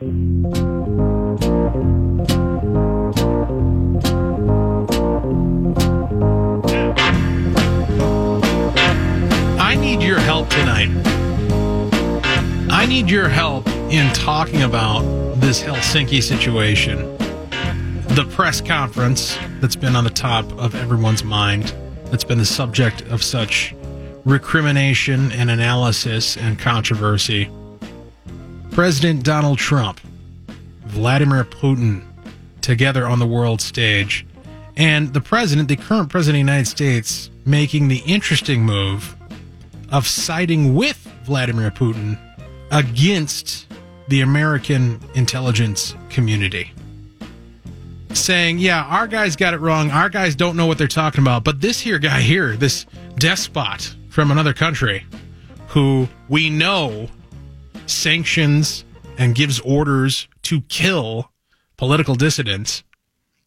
I need your help tonight. I need your help in talking about this Helsinki situation. The press conference that's been on the top of everyone's mind, that's been the subject of such recrimination and analysis and controversy. President Donald Trump, Vladimir Putin, together on the world stage, and the president, the current president of the United States, making the interesting move of siding with Vladimir Putin against the American intelligence community. Saying, yeah, our guys got it wrong. Our guys don't know what they're talking about. But this here guy here, this despot from another country who we know sanctions and gives orders to kill political dissidents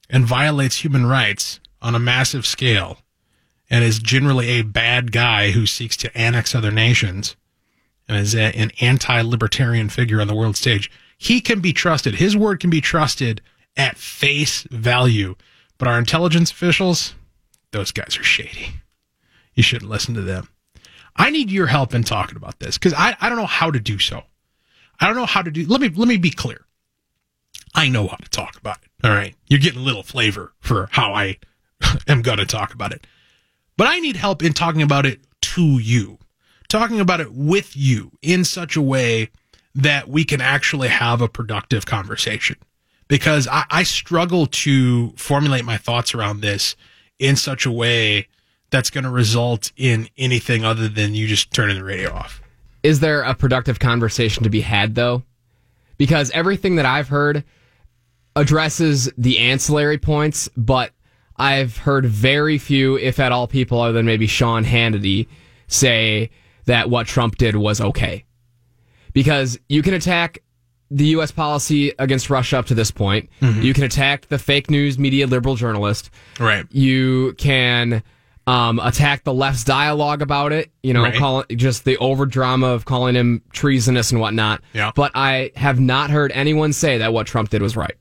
and violates human rights on a massive scale and is generally a bad guy who seeks to annex other nations and is a, an anti-libertarian figure on the world stage. He can be trusted. His word can be trusted at face value. But our intelligence officials, those guys are shady. You shouldn't listen to them. I need your help in talking about this because I, I don't know how to do so. I don't know how to do. Let me let me be clear. I know how to talk about it. All right, you're getting a little flavor for how I am going to talk about it. But I need help in talking about it to you, talking about it with you in such a way that we can actually have a productive conversation. Because I, I struggle to formulate my thoughts around this in such a way that's going to result in anything other than you just turning the radio off. Is there a productive conversation to be had, though? Because everything that I've heard addresses the ancillary points, but I've heard very few, if at all, people other than maybe Sean Hannity say that what Trump did was okay. Because you can attack the U.S. policy against Russia up to this point. Mm-hmm. You can attack the fake news media liberal journalist. Right. You can um, attack the left's dialogue about it. You know, Right. call just the over drama of calling him treasonous and whatnot. Yeah. But I have not heard anyone say that what Trump did was right.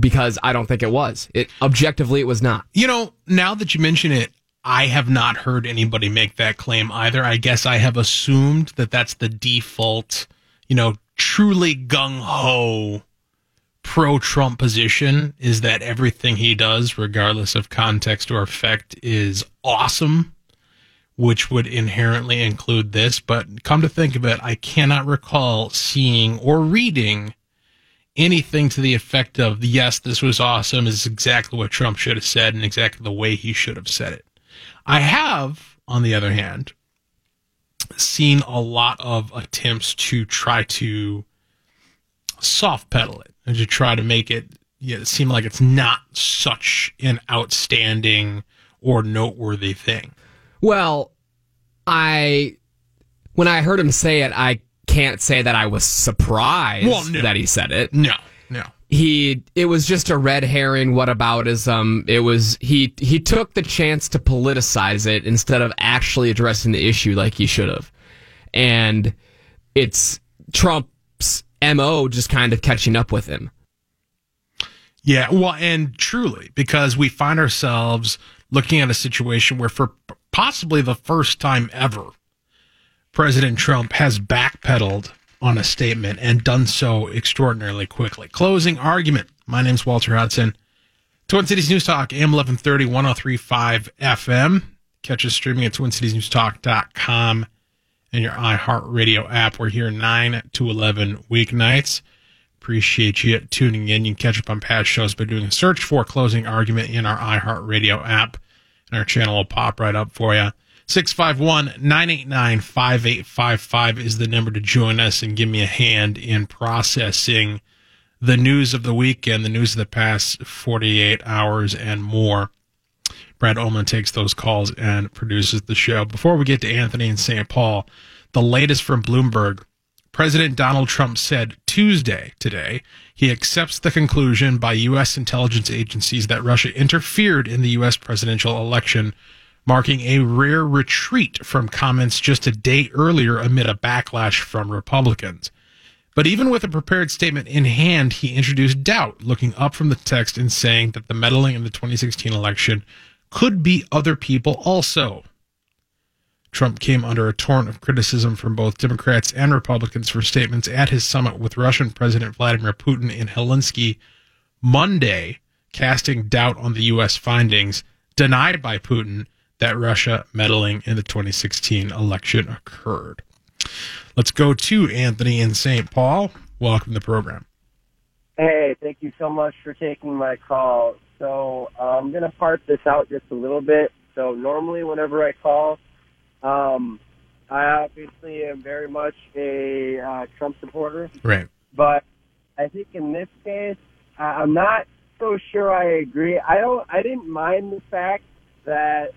Because I don't think it was. It objectively it was not. You know, now that you mention it, I have not heard anybody make that claim either. I guess I have assumed that that's the default, you know, truly gung ho pro Trump position is that everything he does, regardless of context or effect, is awesome, which would inherently include this. But come to think of it, I cannot recall seeing or reading anything to the effect of yes, this was awesome is exactly what Trump should have said and exactly the way he should have said it. I have, on the other hand, seen a lot of attempts to try to soft pedal it and to try to make it yeah, it seem like it's not such an outstanding or noteworthy thing. Well, I when I heard him say it, I can't say that I was surprised Well, no. that he said it. No, no. he it was just a red herring whataboutism it was he he took the chance to politicize it instead of actually addressing the issue like he should have and it's trump's mo just kind of catching up with him Yeah, well, and truly, because we find ourselves looking at a situation where, for possibly the first time ever, President Trump has backpedaled on a statement and done so extraordinarily quickly. Closing argument. My name's Walter Hudson. Twin Cities News Talk, AM 1130, 1035 FM. Catch us streaming at twincitiesnewstalk.com and your iHeartRadio app. We're here 9 to 11 weeknights. Appreciate you tuning in. You can catch up on past shows by doing a search for Closing Argument in our iHeartRadio app, and our channel will pop right up for you. 651 989 5855 is the number to join us and give me a hand in processing the news of the weekend, the news of the past 48 hours and more. Brad Ullman takes those calls and produces the show. Before we get to Anthony and St. Paul, the latest from Bloomberg. President Donald Trump said Tuesday, today, he accepts the conclusion by U.S. intelligence agencies that Russia interfered in the U.S. presidential election, marking a rare retreat from comments just a day earlier amid a backlash from Republicans. But even with a prepared statement in hand, he introduced doubt, looking up from the text and saying that the meddling in the 2016 election could be other people also. Trump came under a torrent of criticism from both Democrats and Republicans for statements at his summit with Russian President Vladimir Putin in Helsinki Monday, casting doubt on the U.S. findings denied by Putin that Russia meddling in the 2016 election occurred. Let's go to Anthony in St. Paul. Welcome to the program. Hey, thank you so much for taking my call. So uh, I'm going to part this out just a little bit. So normally, whenever I call, um, I obviously am very much a uh, Trump supporter. Right. But I think in this case, I'm not so sure I agree. I don't. I didn't mind the fact that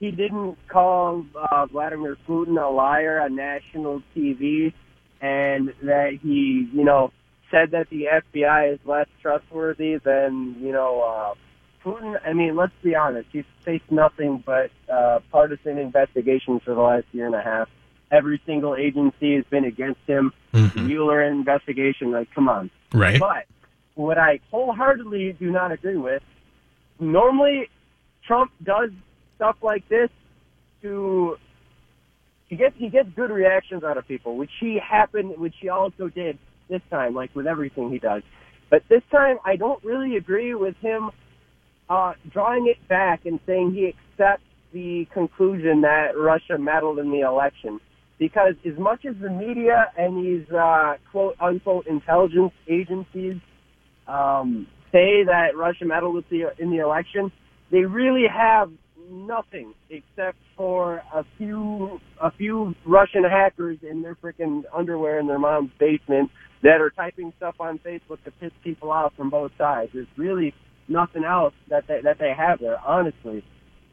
he didn't call uh, Vladimir Putin a liar on national TV, and that he, you know, said that the FBI is less trustworthy than, you know, uh, Putin. I mean, let's be honest. He's faced nothing but uh, partisan investigations for the last year and a half. Every single agency has been against him. Mm-hmm. Mueller investigation, like, come on. Right. But what I wholeheartedly do not agree with, normally Trump does stuff like this to he gets he gets good reactions out of people, which he happened, which he also did this time, like with everything he does. But this time, I don't really agree with him uh, drawing it back and saying he accepts the conclusion that Russia meddled in the election. Because as much as the media and these uh, quote unquote intelligence agencies um, say that Russia meddled with the, in the election, they really have nothing except for a few a few Russian hackers in their freaking underwear in their mom's basement that are typing stuff on Facebook to piss people off from both sides. There's really nothing else that they, that they have there, honestly.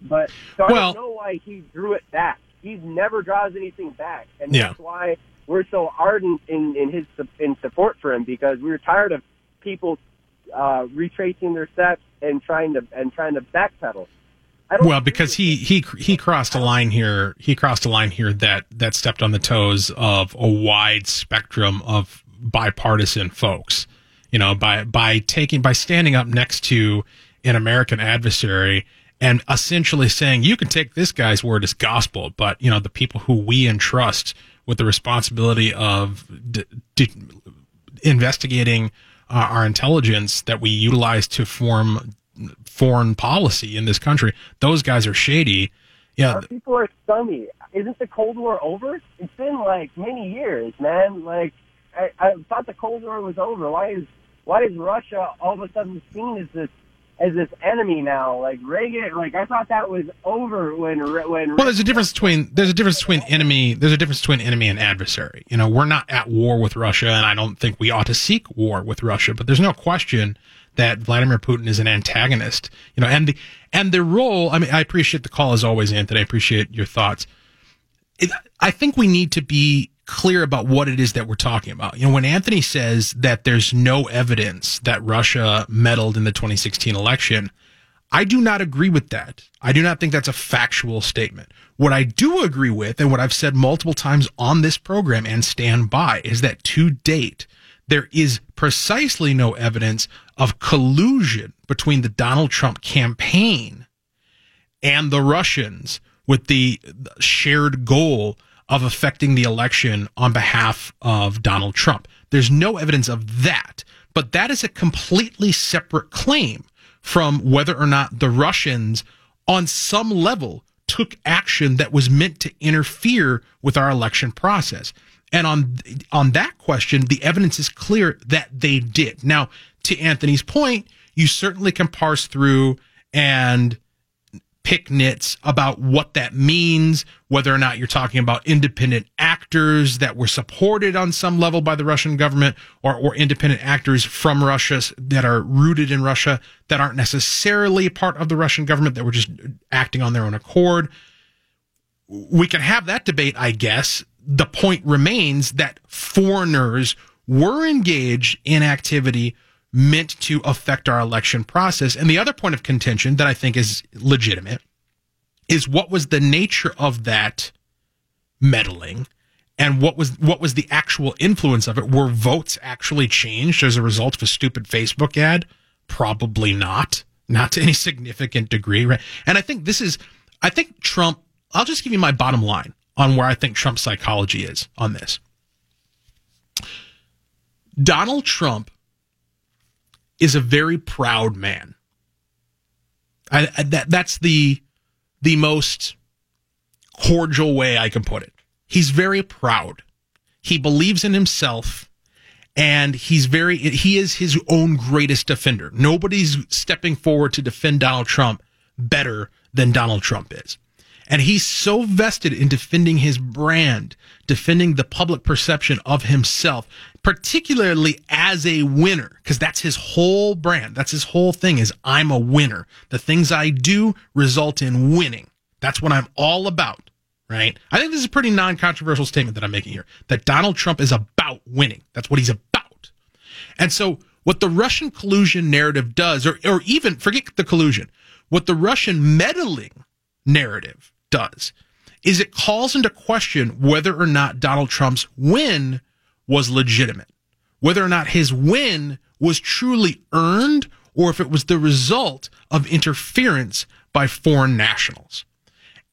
But so well, I don't know why he drew it back. He never draws anything back, and yeah. that's why we're so ardent in in his in support for him because we're tired of people uh, retracing their steps and trying to and trying to backpedal. Well, because he he he crossed a line here. He crossed a line here that that stepped on the toes of a wide spectrum of bipartisan folks. You know, by by taking by standing up next to an American adversary and essentially saying you can take this guy's word as gospel, but you know the people who we entrust with the responsibility of d- d- investigating uh, our intelligence that we utilize to form foreign policy in this country. Those guys are shady. Yeah, Our people are scummy. Isn't the Cold War over? It's been like many years, man. Like I, I thought the Cold War was over. Why is why is Russia all of a sudden seen as this as this enemy now? Like Reagan, like I thought that was over when when. Well, there's a difference between there's a difference between enemy. There's a difference between enemy and adversary. You know, we're not at war with Russia, and I don't think we ought to seek war with Russia. But there's no question that Vladimir Putin is an antagonist. You know, and the and the role. I mean, I appreciate the call as always, Anthony. I appreciate your thoughts. It, I think we need to be clear about what it is that we're talking about. You know, when Anthony says that there's no evidence that Russia meddled in the 2016 election, I do not agree with that. I do not think that's a factual statement. What I do agree with, and what I've said multiple times on this program and stand by, is that to date, there is precisely no evidence of collusion between the Donald Trump campaign and the Russians with the shared goal of affecting the election on behalf of Donald Trump. There's no evidence of that, but that is a completely separate claim from whether or not the Russians on some level took action that was meant to interfere with our election process. And on on that question, the evidence is clear that they did. Now, to Anthony's point, you certainly can parse through and pick nits about what that means, whether or not you're talking about independent actors that were supported on some level by the Russian government or, or independent actors from Russia that are rooted in Russia that aren't necessarily part of the Russian government that were just acting on their own accord. We can have that debate, I guess. The point remains that foreigners were engaged in activity meant to affect our election process. And the other point of contention that I think is legitimate is what was the nature of that meddling and what was what was the actual influence of it? Were votes actually changed as a result of a stupid Facebook ad? Probably not, not to any significant degree, right? And I think this is, I think Trump. I'll just give you my bottom line on where I think Trump's psychology is on this. Donald Trump is a very proud man. I, I, that that's the the most cordial way I can put it. He's very proud. He believes in himself and he's very he is his own greatest defender. Nobody's stepping forward to defend Donald Trump better than Donald Trump is. And he's so vested in defending his brand, defending the public perception of himself, particularly as a winner, because that's his whole brand. That's his whole thing is I'm a winner. The things I do result in winning. That's what I'm all about, right? I think this is a pretty non-controversial statement that I'm making here, that Donald Trump is about winning. That's what he's about. And so what the Russian collusion narrative does, or, or even forget the collusion, what the Russian meddling narrative does is it calls into question whether or not Donald Trump's win was legitimate, whether or not his win was truly earned or if it was the result of interference by foreign nationals.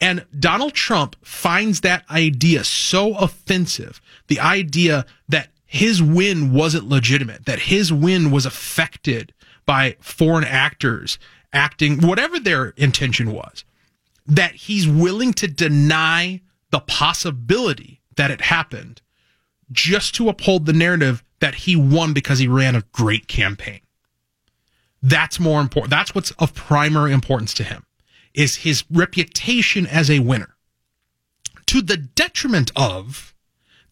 And Donald Trump finds that idea so offensive, the idea that his win wasn't legitimate, that his win was affected by foreign actors acting, whatever their intention was, that he's willing to deny the possibility that it happened just to uphold the narrative that he won because he ran a great campaign. That's more important. That's what's of primary importance to him is his reputation as a winner to the detriment of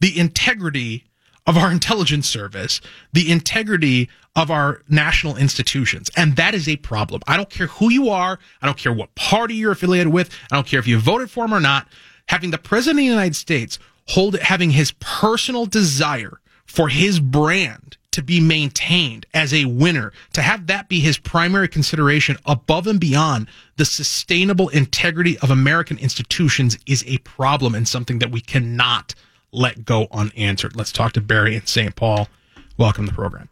the integrity of our intelligence service, the integrity of our national institutions. And that is a problem. I don't care who you are. I don't care what party you're affiliated with. I don't care if you voted for him or not. Having the president of the United States hold having his personal desire for his brand to be maintained as a winner, to have that be his primary consideration above and beyond the sustainable integrity of American institutions is a problem and something that we cannot let go unanswered. Let's talk to Barry in St. Paul. Welcome to the program.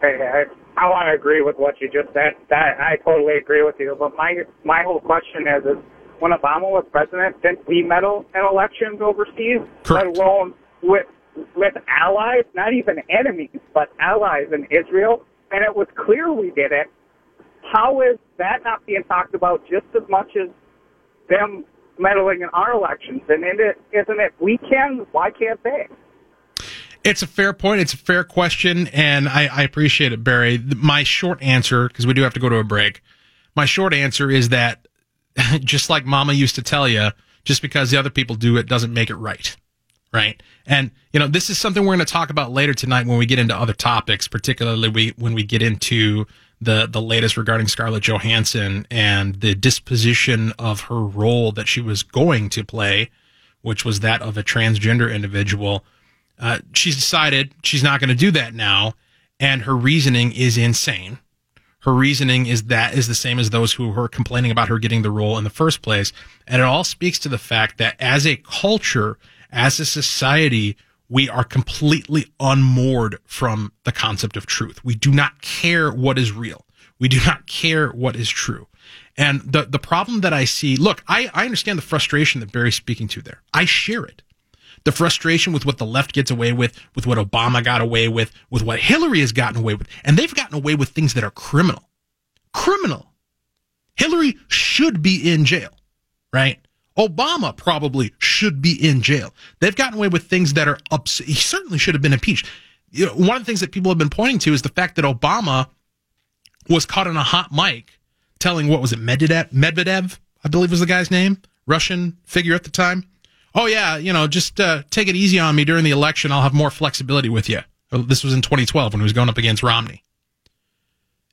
Hey, I, I want to agree with what you just said. That I totally agree with you. But my my whole question is, is when Obama was president, didn't we meddle in elections overseas? Correct. Let alone with with allies, not even enemies, but allies in Israel, and it was clear we did it. How is that not being talked about just as much as them meddling in our elections? And isn't it, isn't it we can, why can't they? It's a fair point. It's a fair question, and I, I appreciate it, Barry. My short answer, because we do have to go to a break, my short answer is that just like Mama used to tell you, just because the other people do it doesn't make it right. Right. And, you know, this is something we're going to talk about later tonight when we get into other topics, particularly we, when we get into the, the latest regarding Scarlett Johansson and the disposition of her role that she was going to play, which was that of a transgender individual. Uh, she's decided she's not going to do that now. And her reasoning is insane. Her reasoning is that is the same as those who were complaining about her getting the role in the first place. And it all speaks to the fact that as a culture, as a society, we are completely unmoored from the concept of truth. We do not care what is real. We do not care what is true. And the, the problem that I see, look, I, I understand the frustration that Barry's speaking to there. I share it. The frustration with what the left gets away with, with what Obama got away with, with what Hillary has gotten away with. And they've gotten away with things that are criminal. Criminal. Hillary should be in jail, right? Obama probably should be in jail. They've gotten away with things that are ups- he certainly should have been impeached. You know, one of the things that people have been pointing to is the fact that Obama was caught on a hot mic telling what was it Medvedev, Medvedev I believe was the guy's name, Russian figure at the time. Oh yeah, you know, just uh, take it easy on me during the election. I'll have more flexibility with you. This was in 2012 when he was going up against Romney.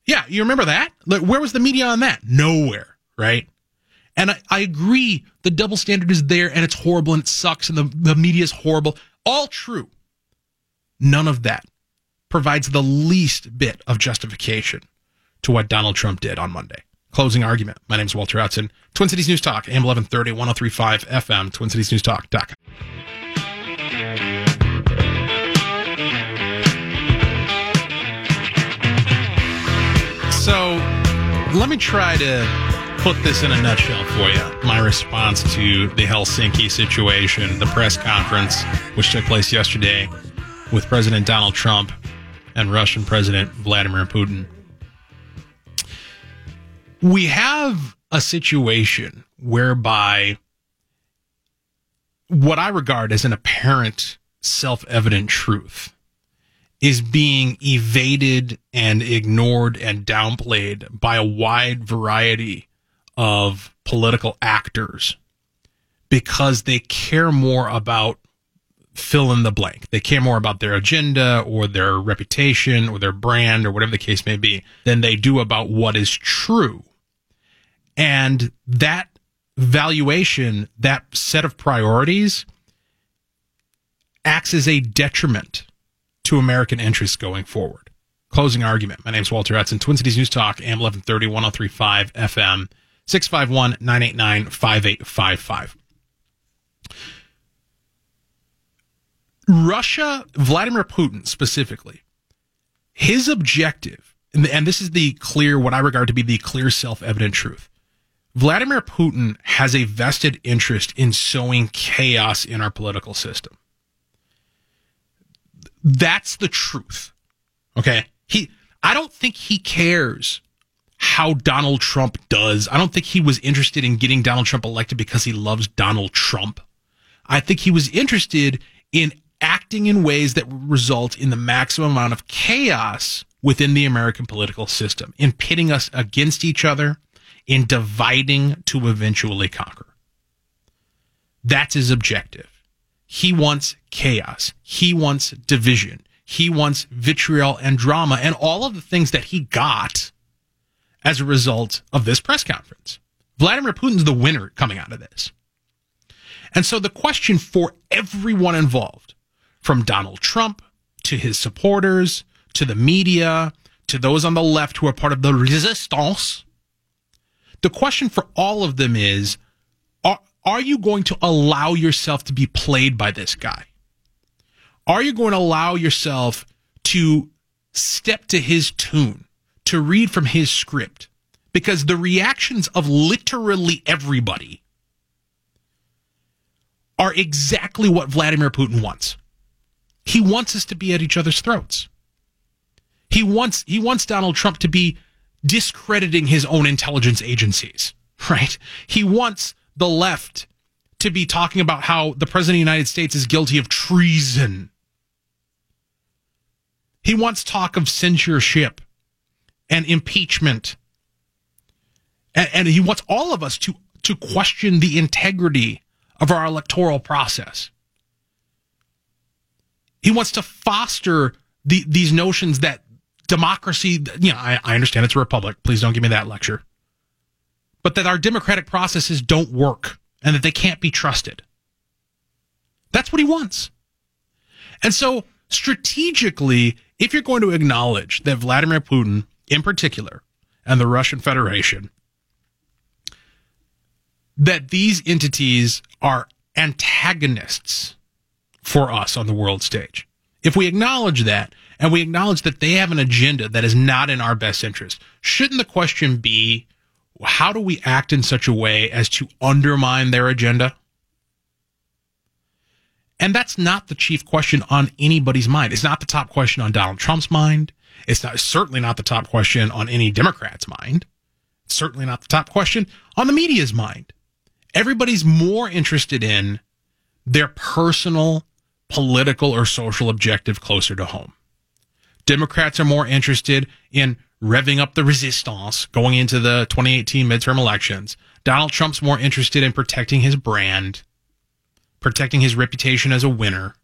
Yeah, you remember that? Where was the media on that? Nowhere, right? And I, I agree the double standard is there and it's horrible and it sucks and the, the media is horrible. All true. None of that provides the least bit of justification to what Donald Trump did on Monday. Closing argument. My name is Walter Hudson. Twin Cities News Talk, AM 1130, 1035 FM, TwinCitiesNewsTalk.com. So let me try to put this in a nutshell for you. My response to the Helsinki situation, the press conference, which took place yesterday with President Donald Trump and Russian President Vladimir Putin. We have a situation whereby what I regard as an apparent self evident truth is being evaded and ignored and downplayed by a wide variety of political actors because they care more about fill in the blank. They care more about their agenda or their reputation or their brand or whatever the case may be than they do about what is true. And that valuation, that set of priorities acts as a detriment to American interests going forward. Closing argument. My name is Walter Hudson, Twin Cities News Talk, AM 1130, 1035 FM, 651 989 5855. Russia, Vladimir Putin specifically, his objective, and this is the clear, what I regard to be the clear self evident truth. Vladimir Putin has a vested interest in sowing chaos in our political system. That's the truth. Okay. He, I don't think he cares how Donald Trump does. I don't think he was interested in getting Donald Trump elected because he loves Donald Trump. I think he was interested in acting in ways that result in the maximum amount of chaos within the American political system, in pitting us against each other, in dividing to eventually conquer. That's his objective. He wants chaos. He wants division. He wants vitriol and drama and all of the things that he got as a result of this press conference. Vladimir Putin's the winner coming out of this. And so the question for everyone involved, from Donald Trump to his supporters, to the media, to those on the left who are part of the resistance, the question for all of them is are you going to allow yourself to be played by this guy? Are you going to allow yourself to step to his tune, to read from his script? Because the reactions of literally everybody are exactly what Vladimir Putin wants. He wants us to be at each other's throats. He wants he wants Donald Trump to be discrediting his own intelligence agencies, right? He wants the left to be talking about how the president of the United States is guilty of treason. He wants talk of censorship and impeachment. And, and, he wants all of us to, to question the integrity of our electoral process. He wants to foster the, these notions that democracy, you know, I, I understand it's a republic. Please don't give me that lecture but that our democratic processes don't work and that they can't be trusted. That's what he wants. And so, strategically, if you're going to acknowledge that Vladimir Putin, in particular, and the Russian Federation, that these entities are antagonists for us on the world stage, if we acknowledge that and we acknowledge that they have an agenda that is not in our best interest, shouldn't the question be how do we act in such a way as to undermine their agenda? And that's not the chief question on anybody's mind. It's not the top question on Donald Trump's mind. It's not certainly not the top question on any Democrat's mind. It's certainly not the top question on the media's mind. Everybody's more interested in their personal political or social objective closer to home. Democrats are more interested in revving up the resistance going into the 2018 midterm elections. Donald Trump's more interested in protecting his brand, protecting his reputation as a winner.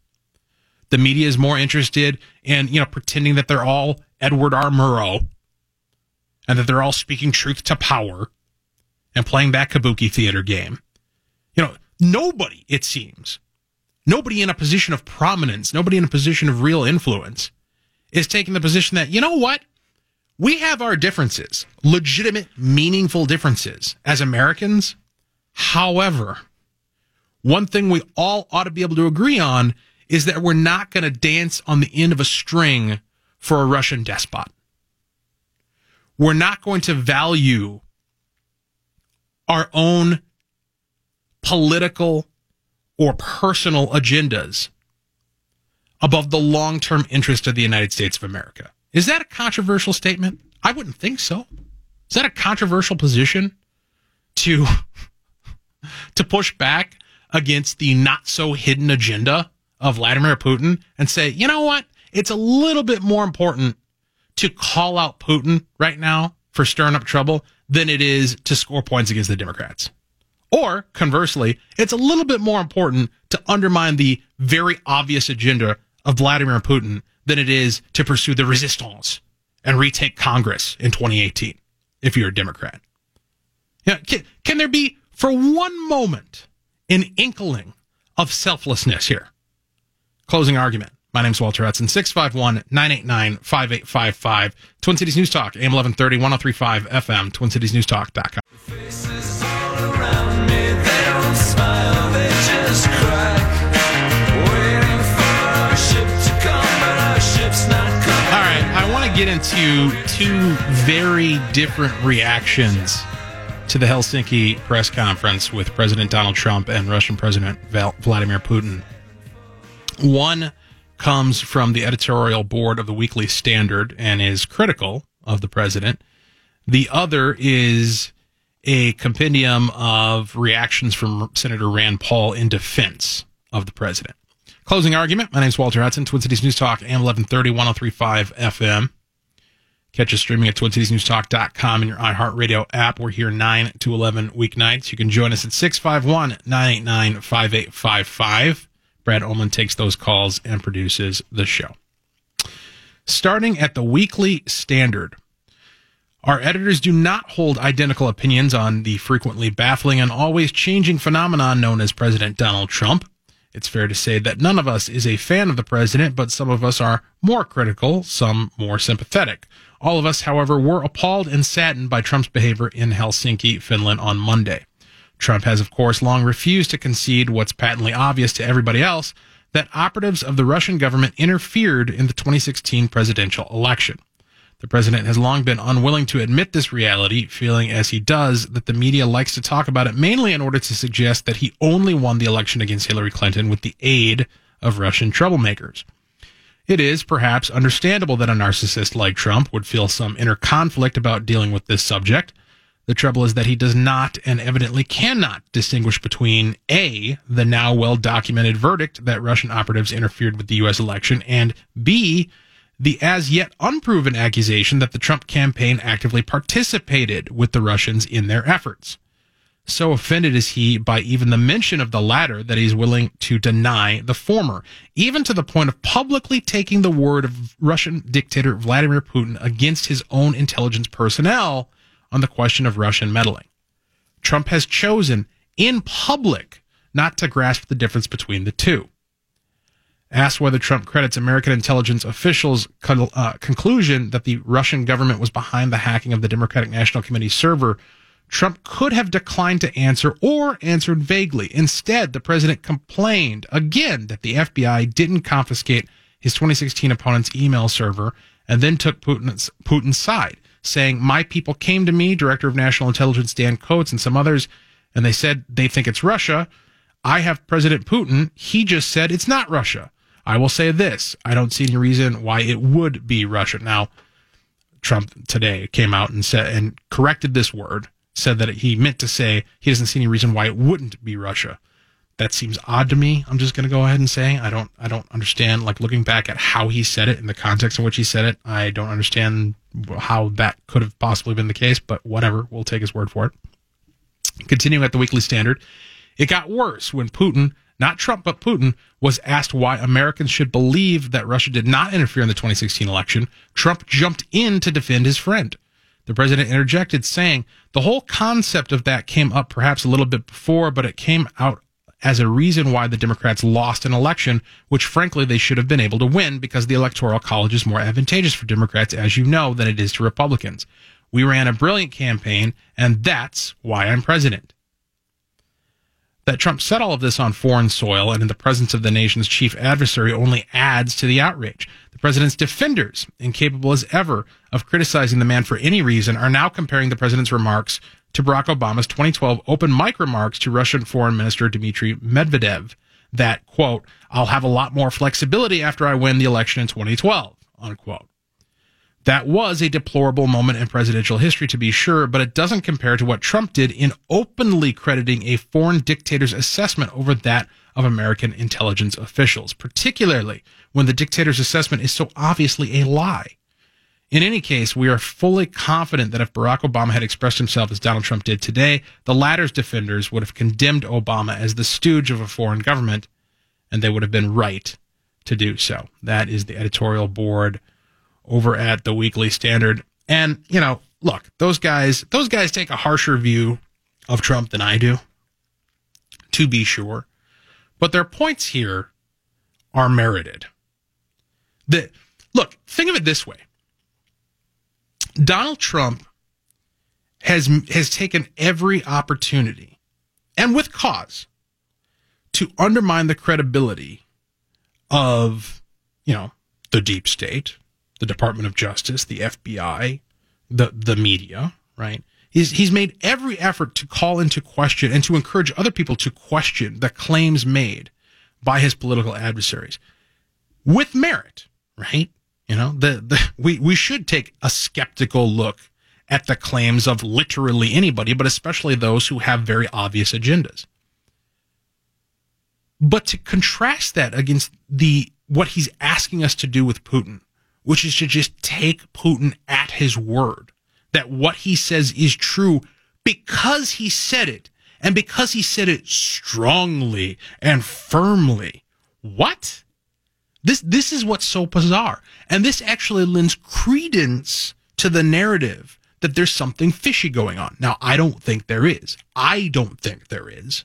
The media is more interested in, you know, pretending that they're all Edward R. Murrow and that they're all speaking truth to power and playing that kabuki theater game. You know, nobody, it seems, nobody in a position of prominence, nobody in a position of real influence is taking the position that, you know what? we have our differences, legitimate, meaningful differences as Americans. However, one thing we all ought to be able to agree on is that we're not going to dance on the end of a string for a Russian despot. We're not going to value our own political or personal agendas above the long term interest of the United States of America. Is that a controversial statement? I wouldn't think so. Is that a controversial position to to push back against the not so hidden agenda of Vladimir Putin and say, you know what? It's a little bit more important to call out Putin right now for stirring up trouble than it is to score points against the Democrats. Or conversely, it's a little bit more important to undermine the very obvious agenda of Vladimir Putin than it is to pursue the resistance and retake Congress in 2018 if you're a Democrat. Yeah, can, can there be, for one moment, an inkling of selflessness here? Closing argument. My name's Walter Hudson, 651 989 5855. Twin Cities News Talk, AM 1130, 1035 FM, twincitiesnewstalk.com. Faces all around me, they don't smile, they just crack. Get into two very different reactions to the Helsinki press conference with President Donald Trump and Russian President Vladimir Putin. One comes from the editorial board of the Weekly Standard and is critical of the president. The other is a compendium of reactions from Senator Rand Paul in defense of the president. Closing argument. My name is Walter Hudson, Twin Cities News Talk, AM 1130, 1035 FM. Catch us streaming at TwinCitiesNewsTalk.com and your iHeartRadio app. We're here 9 to 11 weeknights. You can join us at 651 989 5855. Brad Ullman takes those calls and produces the show. Starting at the Weekly Standard. Our editors do not hold identical opinions on the frequently baffling and always changing phenomenon known as President Donald Trump. It's fair to say that none of us is a fan of the president, but some of us are more critical, some more sympathetic. All of us, however, were appalled and saddened by Trump's behavior in Helsinki, Finland on Monday. Trump has, of course, long refused to concede what's patently obvious to everybody else that operatives of the Russian government interfered in the 2016 presidential election. The president has long been unwilling to admit this reality, feeling as he does that the media likes to talk about it mainly in order to suggest that he only won the election against Hillary Clinton with the aid of Russian troublemakers. It is perhaps understandable that a narcissist like Trump would feel some inner conflict about dealing with this subject. The trouble is that he does not and evidently cannot distinguish between A, the now well documented verdict that Russian operatives interfered with the U.S. election, and B, the as yet unproven accusation that the Trump campaign actively participated with the Russians in their efforts. So offended is he by even the mention of the latter that he's willing to deny the former, even to the point of publicly taking the word of Russian dictator Vladimir Putin against his own intelligence personnel on the question of Russian meddling. Trump has chosen in public not to grasp the difference between the two. Asked whether Trump credits American intelligence officials' con- uh, conclusion that the Russian government was behind the hacking of the Democratic National Committee server, Trump could have declined to answer or answered vaguely. Instead, the president complained again that the FBI didn't confiscate his 2016 opponent's email server and then took Putin's, Putin's side, saying, My people came to me, Director of National Intelligence Dan Coats, and some others, and they said they think it's Russia. I have President Putin. He just said it's not Russia. I will say this I don't see any reason why it would be Russia. Now, Trump today came out and said and corrected this word, said that he meant to say he doesn't see any reason why it wouldn't be Russia. That seems odd to me. I'm just going to go ahead and say I don't I don't understand like looking back at how he said it in the context in which he said it. I don't understand how that could have possibly been the case, but whatever, we'll take his word for it. Continuing at the Weekly Standard, it got worse when Putin, not Trump, but Putin, was asked why Americans should believe that Russia did not interfere in the 2016 election. Trump jumped in to defend his friend. The president interjected, saying, The whole concept of that came up perhaps a little bit before, but it came out as a reason why the Democrats lost an election, which frankly they should have been able to win because the Electoral College is more advantageous for Democrats, as you know, than it is to Republicans. We ran a brilliant campaign, and that's why I'm president. That Trump said all of this on foreign soil and in the presence of the nation's chief adversary only adds to the outrage. The president's defenders, incapable as ever of criticizing the man for any reason, are now comparing the president's remarks to Barack Obama's 2012 open mic remarks to Russian Foreign Minister Dmitry Medvedev that, quote, I'll have a lot more flexibility after I win the election in 2012, unquote. That was a deplorable moment in presidential history, to be sure, but it doesn't compare to what Trump did in openly crediting a foreign dictator's assessment over that of American intelligence officials, particularly when the dictator's assessment is so obviously a lie. In any case, we are fully confident that if Barack Obama had expressed himself as Donald Trump did today, the latter's defenders would have condemned Obama as the stooge of a foreign government, and they would have been right to do so. That is the editorial board over at the Weekly Standard. And, you know, look, those guys, those guys take a harsher view of Trump than I do, to be sure. But their points here are merited. The, look, think of it this way. Donald Trump has has taken every opportunity and with cause to undermine the credibility of, you know, the deep state, the Department of Justice, the FBI, the the media, right? He's he's made every effort to call into question and to encourage other people to question the claims made by his political adversaries with merit, right? You know, the, the we we should take a skeptical look at the claims of literally anybody, but especially those who have very obvious agendas. But to contrast that against the what he's asking us to do with Putin, which is to just take Putin at his word that what he says is true because he said it and because he said it strongly and firmly. What? This this is what's so bizarre. And this actually lends credence to the narrative that there's something fishy going on. Now, I don't think there is. I don't think there is.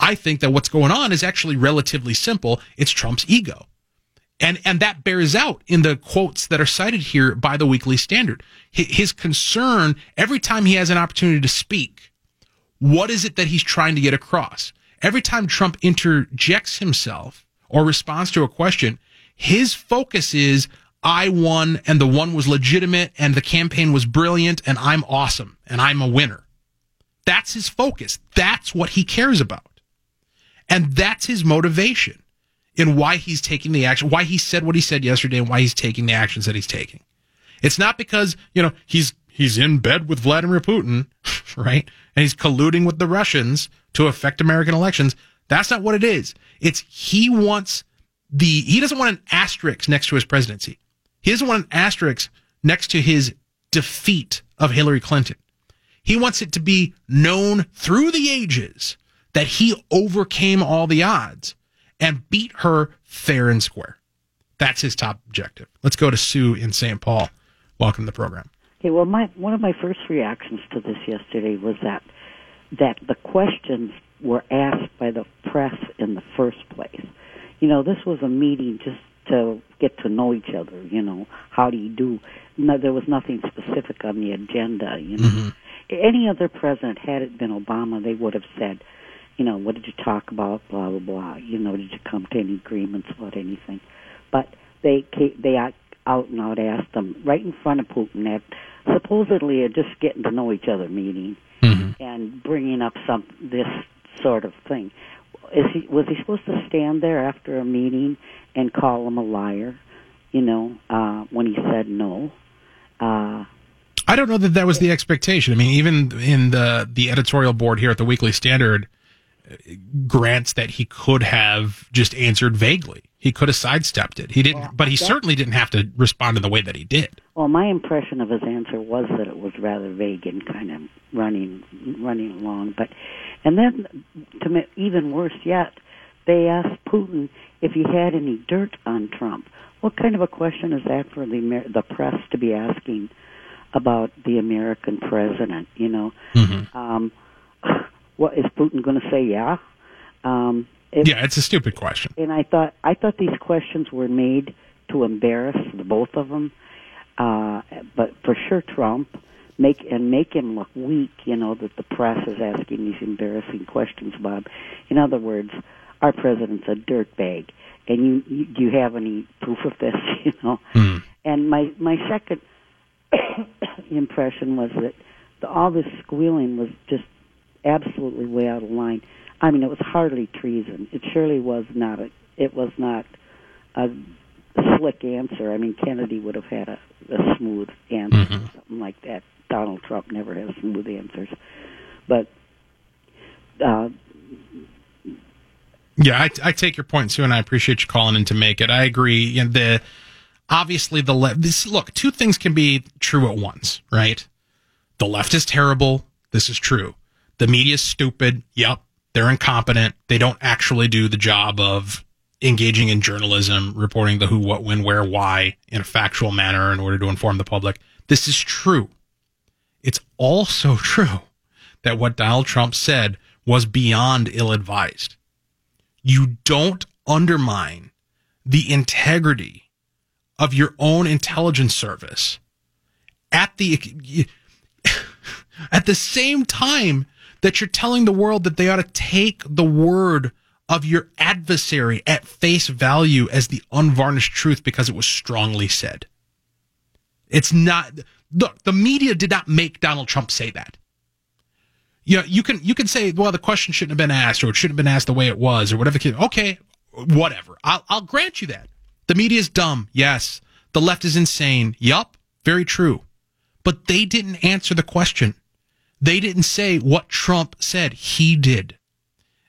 I think that what's going on is actually relatively simple. It's Trump's ego. And, and that bears out in the quotes that are cited here by the Weekly Standard. His concern every time he has an opportunity to speak, what is it that he's trying to get across? Every time Trump interjects himself or responds to a question, his focus is, I won and the one was legitimate and the campaign was brilliant and I'm awesome and I'm a winner. That's his focus. That's what he cares about. And that's his motivation in why he's taking the action, why he said what he said yesterday and why he's taking the actions that he's taking. It's not because, you know, he's he's in bed with Vladimir Putin, right? And he's colluding with the Russians to affect American elections. That's not what it is. It's he wants the he doesn't want an asterisk next to his presidency. He doesn't want an asterisk next to his defeat of Hillary Clinton. He wants it to be known through the ages that he overcame all the odds and beat her fair and square. That's his top objective. Let's go to Sue in St. Paul. Welcome to the program. Okay, well, my one of my first reactions to this yesterday was that that the questions were asked by the press in the first place. You know, this was a meeting just to get to know each other. You know, how do you do? No, there was nothing specific on the agenda. You know, mm-hmm. any other president, had it been Obama, they would have said, you know, what did you talk about? Blah blah blah. You know, did you come to any agreements about anything? But they they out out and out asked them right in front of Putin at supposedly a just getting to know each other meeting and bringing up some this sort of thing. Is he was he supposed to stand there after a meeting and call him a liar? You know, uh, when he said no. Uh, I don't know that that was the expectation. I mean, even in the the editorial board here at the Weekly Standard grants that he could have just answered vaguely. He could have sidestepped it. He didn't, but he certainly didn't have to respond in the way that he did. Well, my impression of his answer was that it was rather vague and kind of running running along. But and then, to me, even worse yet, they asked Putin if he had any dirt on Trump. What kind of a question is that for the Amer- the press to be asking about the American president? You know, um, what is Putin going to say? Yeah. Um, it, Yeah, it's a stupid question. and I thought I thought these questions were made to embarrass the both of them, uh, but for sure Trump, make and make him look weak. You know that the press is asking these embarrassing questions him. In other words, our president's a dirtbag, and you, you do you have any proof of this? You know. Hmm. And my my second impression was that the, all this squealing was just absolutely way out of line. I mean, it was hardly treason. It surely was not a. It was not a slick answer. I mean, Kennedy would have had a, a smooth answer, Mhm. something like that. Donald Trump never has smooth answers, but uh, Yeah, I, I take your point, Sue, and I appreciate you calling in to make it. I agree. You know, the obviously the left. This look, two things can be true at once, right? The left is terrible. This is true. The media is stupid. Yep, they're incompetent. They don't actually do the job of engaging in journalism, reporting the who, what, when, where, why in a factual manner in order to inform the public. This is true. It's also true that what Donald Trump said was beyond ill advised you don't undermine the integrity of your own intelligence service at the at the same time that you're telling the world that they ought to take the word of your adversary at face value as the unvarnished truth because it was strongly said. It's not look, the media did not make Donald Trump say that you know, you can you can say, well, the question shouldn't have been asked, or it shouldn't have been asked the way it was, or whatever. Okay, whatever. I'll I'll grant you that. The media is dumb. Yes. The left is insane. Yup. Very true. But they didn't answer the question. They didn't say what Trump said. He did.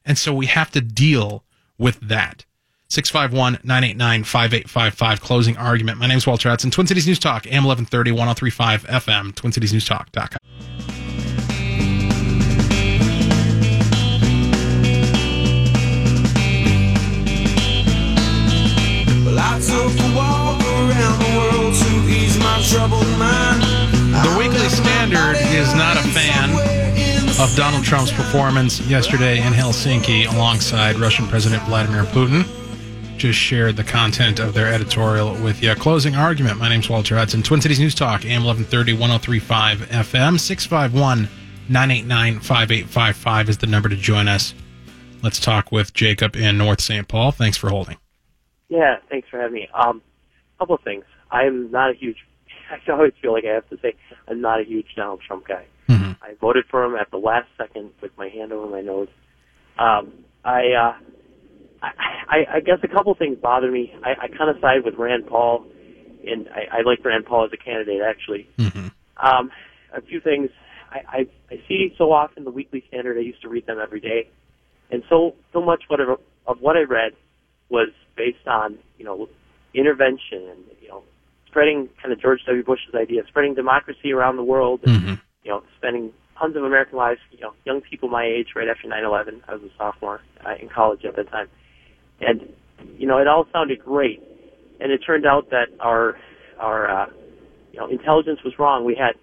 And so we have to deal with that. 651 989 5855, closing argument. My name is Walter Hudson, Twin Cities News Talk, AM 1130, 1035 FM, TwinCitiesNewsTalk.com. Well, I took a walk around the world to ease my troubled mind. The Weekly Standard is not a fan of Donald Trump's performance yesterday in Helsinki alongside Russian President Vladimir Putin. Just shared the content of their editorial with you. Closing argument. My name's Walter Hudson. Twin Cities News Talk, AM 1130, 1035 FM, 651 989 5855 is the number to join us. Let's talk with Jacob in North St. Paul. Thanks for holding. Yeah, thanks for having me. Um, couple of things. I'm not a huge. I always feel like I have to say I'm not a huge Donald Trump guy. Mhm. I voted for him at the last second with my hand over my nose. Um, I, uh, I, I, I guess a couple things bother me. I, I kind of side with Rand Paul, and I, I like Rand Paul as a candidate actually. Mhm. Um, a few things. I, I, I see so often the Weekly Standard. I used to read them every day, and so so much whatever of what I read was based on you know intervention and spreading kind of George W. Bush's idea, spreading democracy around the world, and Mhm. you know spending tons of American lives. You know, young people my age, right after 9/11. I was a sophomore uh, in college at that time, and you know it all sounded great, and it turned out that our our uh, you know intelligence was wrong. We had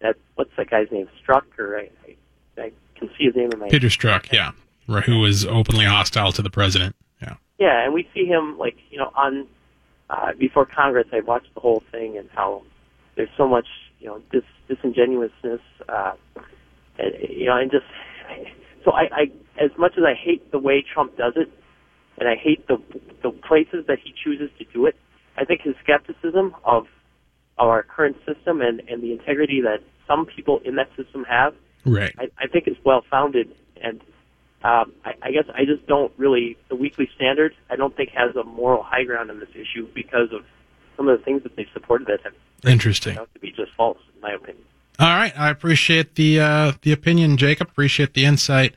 that what's that guy's name? Strucker. I, I, I can see his name in my Peter Strzok, yeah, right, who was openly hostile to the president. Yeah. Yeah, and we see him like you know on uh, before Congress. I watched the whole thing and how there's so much you know dis- disingenuousness, uh, and, you know, and just so I, I as much as I hate the way Trump does it, and I hate the the places that he chooses to do it. I think his skepticism of of our current system and and the integrity that some people in that system have Right. I, I think is well founded, and um, I, I guess I just don't really the Weekly Standard. I don't think has a moral high ground on this issue because of some of the things that they've supported that have Interesting. to be just false, in my opinion. All right, I appreciate the uh, the opinion, Jacob. Appreciate the insight.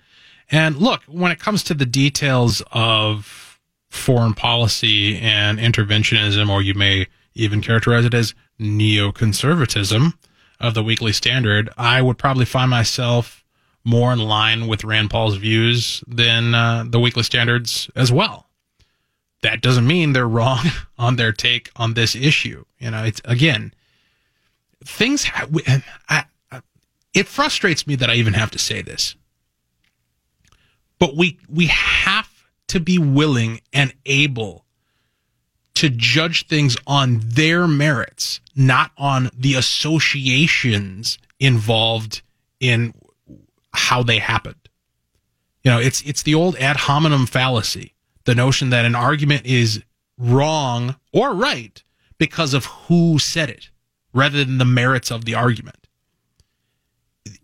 And look, when it comes to the details of foreign policy and interventionism, or you may even characterize it as neoconservatism of the Weekly Standard, I would probably find myself more in line with Rand Paul's views than uh, the Weekly Standards as well. That doesn't mean they're wrong on their take on this issue. You know, it's again, things. Ha- I, I, it frustrates me that I even have to say this, but we we have to be willing and able to judge things on their merits, not on the associations involved in how they happened. You know, it's it's the old ad hominem fallacy, the notion that an argument is wrong or right because of who said it rather than the merits of the argument.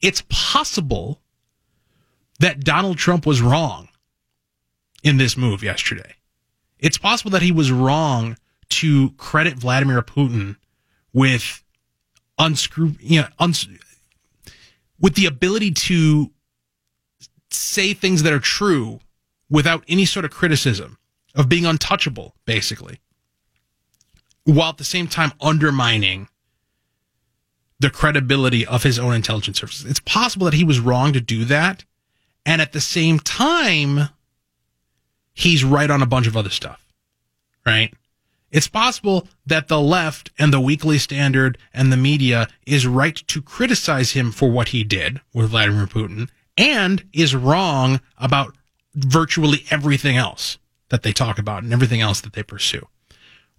It's possible that Donald Trump was wrong in this move yesterday. It's possible that he was wrong to credit Vladimir Putin with unscrew, you know, uns- with the ability to say things that are true without any sort of criticism of being untouchable, basically, while at the same time undermining the credibility of his own intelligence services. It's possible that he was wrong to do that. And at the same time, he's right on a bunch of other stuff, right? It's possible that the left and the Weekly Standard and the media is right to criticize him for what he did with Vladimir Putin and is wrong about virtually everything else that they talk about and everything else that they pursue.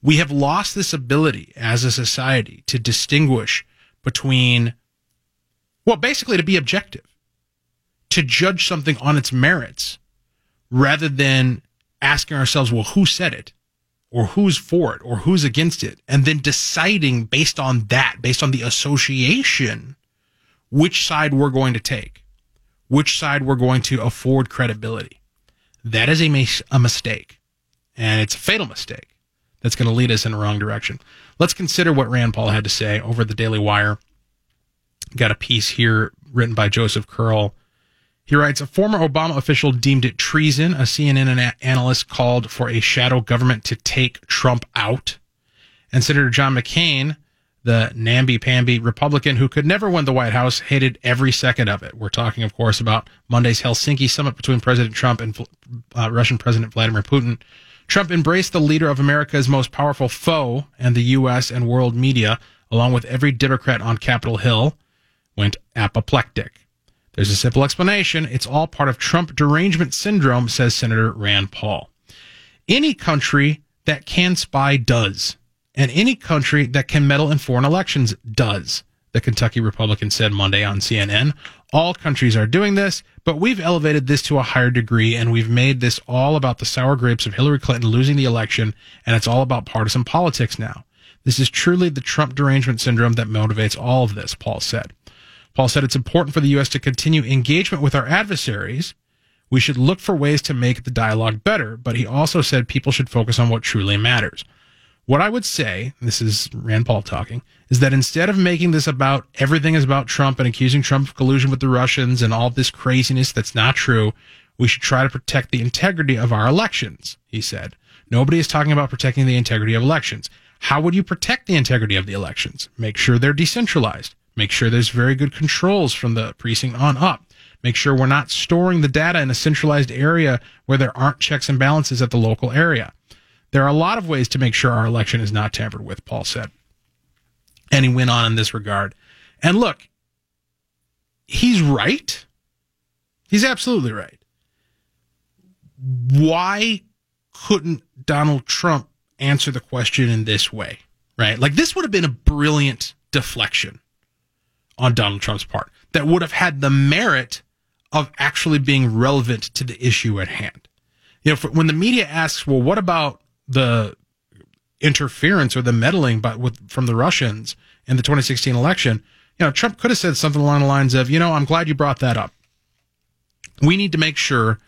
We have lost this ability as a society to distinguish between, well, basically to be objective, to judge something on its merits rather than asking ourselves, well, who said it? Or who's for it? Or who's against it? And then deciding based on that, based on the association, which side we're going to take, which side we're going to afford credibility. That is a, mis- a mistake. And it's a fatal mistake that's going to lead us in the wrong direction. Let's consider what Rand Paul had to say over the Daily Wire. Got a piece here written by Joseph Curl. He writes, a former Obama official deemed it treason. A CNN analyst called for a shadow government to take Trump out. And Senator John McCain, the namby-pamby Republican who could never win the White House, hated every second of it. We're talking, of course, about Monday's Helsinki summit between President Trump and uh, Russian President Vladimir Putin. Trump embraced the leader of America's most powerful foe and the U.S. and world media, along with every Democrat on Capitol Hill, went apoplectic. There's a simple explanation. It's all part of Trump derangement syndrome, says Senator Rand Paul. Any country that can spy does, and any country that can meddle in foreign elections does, the Kentucky Republican said Monday on CNN. All countries are doing this, but we've elevated this to a higher degree, and we've made this all about the sour grapes of Hillary Clinton losing the election, and it's all about partisan politics now. This is truly the Trump derangement syndrome that motivates all of this, Paul said. Paul said it's important for the U.S. to continue engagement with our adversaries. We should look for ways to make the dialogue better, but he also said people should focus on what truly matters. What I would say, this is Rand Paul talking, is that instead of making this about everything is about Trump and accusing Trump of collusion with the Russians and all this craziness that's not true, we should try to protect the integrity of our elections, he said. Nobody is talking about protecting the integrity of elections. How would you protect the integrity of the elections? Make sure they're decentralized. Make sure there's very good controls from the precinct on up. Make sure we're not storing the data in a centralized area where there aren't checks and balances at the local area. There are a lot of ways to make sure our election is not tampered with, Paul said. And he went on in this regard. And look, he's right. He's absolutely right. Why couldn't Donald Trump answer the question in this way? Right? Like, this would have been a brilliant deflection on Donald Trump's part that would have had the merit of actually being relevant to the issue at hand. You know, for, when the media asks, well, what about the interference or the meddling but with, from the Russians in the 2016 election, you know, Trump could have said something along the lines of, you know, I'm glad you brought that up. We need to make sure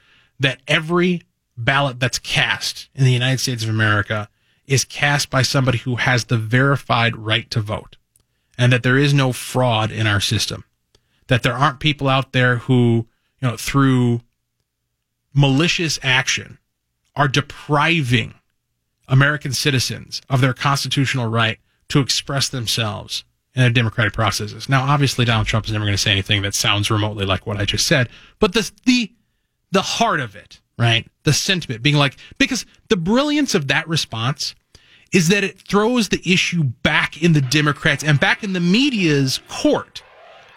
that every ballot that's cast in the United States of America is cast by somebody who has the verified right to vote and that there is no fraud in our system. That there aren't people out there who, you know, through malicious action are depriving American citizens of their constitutional right to express themselves in their democratic processes. Now, obviously, Donald Trump is never going to say anything that sounds remotely like what I just said, but the the the heart of it, right? The sentiment being like because the brilliance of that response is that it throws the issue back in the Democrats and back in the media's court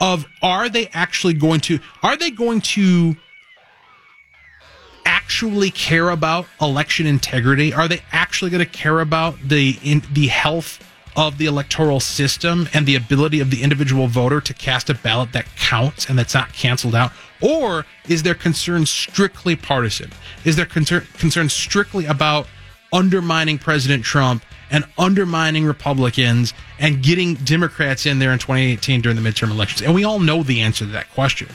of are they actually going to are they going to actually care about election integrity? Are they actually going to care about the in, the health of the electoral system and the ability of the individual voter to cast a ballot that counts and that's not canceled out? Or is their concern strictly partisan? Is their concern, concern strictly about undermining President Trump and undermining Republicans and getting Democrats in there in 2018 during the midterm elections? And we all know the answer to that question.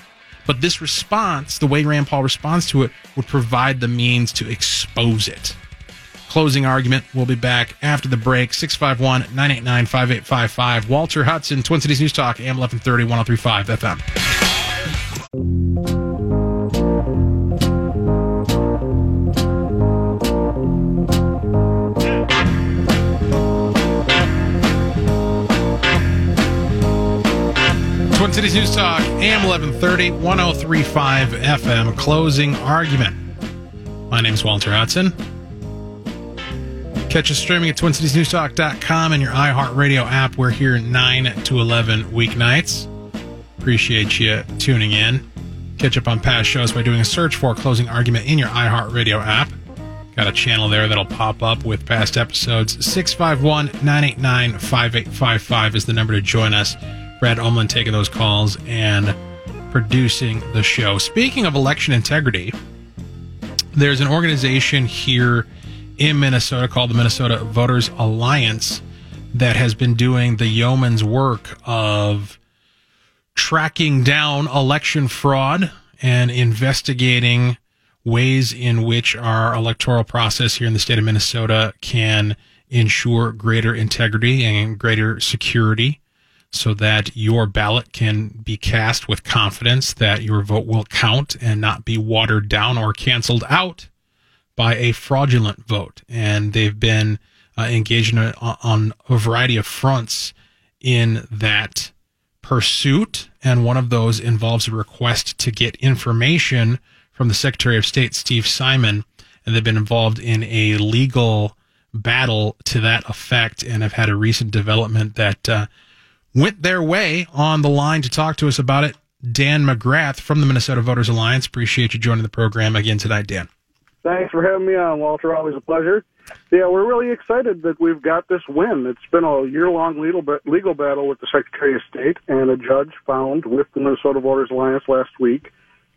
But this response, the way Rand Paul responds to it, would provide the means to expose it. Closing argument. We'll be back after the break. 651 989 5855. Walter Hudson, Twin Cities News Talk, AM 1130, 1035 FM. Twin Cities News Talk, AM 1130, 1035 FM. Closing argument. My name is Walter Hudson. Catch us streaming at TwinCitiesNewsTalk.com and your iHeartRadio app. We're here 9 to 11 weeknights. Appreciate you tuning in. Catch up on past shows by doing a search for Closing Argument in your iHeartRadio app. Got a channel there that'll pop up with past episodes. 651 989 5855 is the number to join us. Brad Omlin taking those calls and producing the show. Speaking of election integrity, there's an organization here in Minnesota called the Minnesota Voters Alliance that has been doing the yeoman's work of tracking down election fraud and investigating ways in which our electoral process here in the state of Minnesota can ensure greater integrity and greater security so that your ballot can be cast with confidence that your vote will count and not be watered down or canceled out by a fraudulent vote. And they've been uh, engaged a, on a variety of fronts in that pursuit. And one of those involves a request to get information from the Secretary of State, Steve Simon. And they've been involved in a legal battle to that effect and have had a recent development that uh, went their way on the line to talk to us about it. Dan McGrath from the Minnesota Voters Alliance. Appreciate you joining the program again tonight, Dan. Thanks for having me on, Walter. Always a pleasure. Yeah, we're really excited that we've got this win. It's been a year-long legal legal battle with the Secretary of State, and a judge found with the Minnesota Voters Alliance last week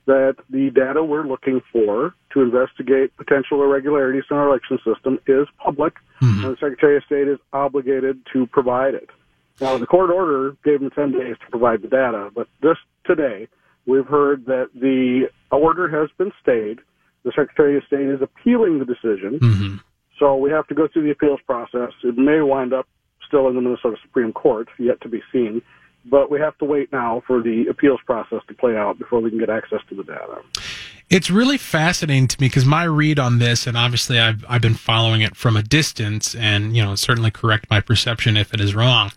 that the data we're looking for to investigate potential irregularities in our election system is public, mm-hmm. and the Secretary of State is obligated to provide it. Now, the court order gave them 10 days to provide the data, but this today, we've heard that the order has been stayed. The Secretary of State is appealing the decision. Mm-hmm. So we have to go through the appeals process. It may wind up still in the Minnesota Supreme Court, yet to be seen. But we have to wait now for the appeals process to play out before we can get access to the data. It's really fascinating to me because my read on this, and obviously I've I've been following it from a distance, and you know certainly correct my perception if it is wrong.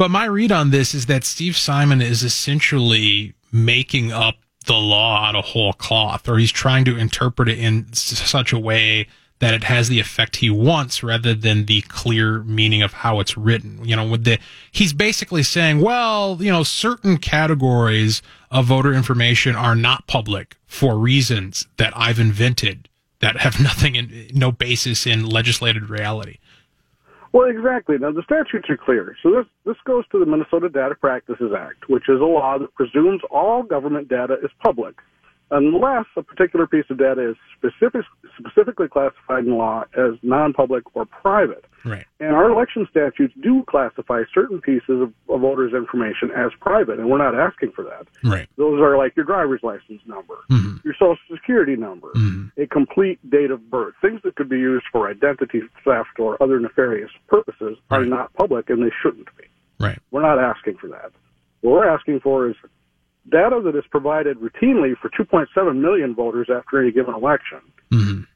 But my read on this is that Steve Simon is essentially making up the law out of whole cloth, or he's trying to interpret it in such a way that it has the effect he wants rather than the clear meaning of how it's written. You know, with the he's basically saying, well, you know, certain categories of voter information are not public for reasons that I've invented that have nothing in no basis in legislated reality. Well, exactly. Now the statutes are clear. So this this goes to the Minnesota Data Practices Act, which is a law that presumes all government data is public, unless a particular piece of data is specific, specifically classified in law as non-public or private. Right. And our election statutes do classify certain pieces of, of voters' information as private, and we're not asking for that. Right. Those are like your driver's license number, mm-hmm. your social security number, mm-hmm. a complete date of birth. Things that could be used for identity theft or other nefarious purposes are not public and they shouldn't be. Right. We're not asking for that. What we're asking for is data that is provided routinely for 2.7 million voters after any given election. Mhm.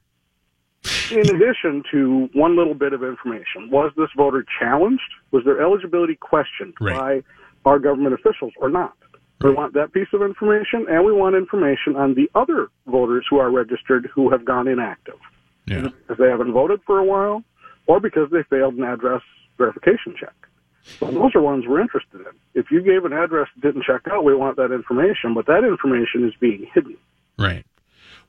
In addition to one little bit of information, was this voter challenged? Was their eligibility questioned Right. by our government officials or not? We want that piece of information, and we want information on the other voters who are registered who have gone inactive Yeah. because they haven't voted for a while, or because they failed an address verification check. So those are ones we're interested in. If you gave an address that didn't check out, we want that information, but that information is being hidden. Right.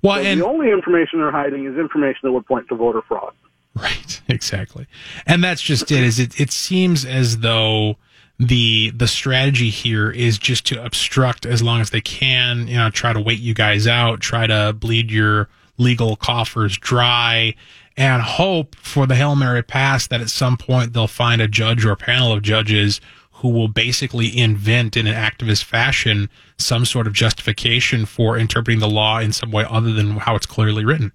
Well, So and the only information they're hiding is information that would point to voter fraud. Right, exactly. And that's just it. Is it? It seems as though the the strategy here is just to obstruct as long as they can. You know, try to wait you guys out, try to bleed your legal coffers dry, and hope for the hail mary pass that at some point they'll find a judge or a panel of judges who will basically invent in an activist fashion some sort of justification for interpreting the law in some way other than how it's clearly written.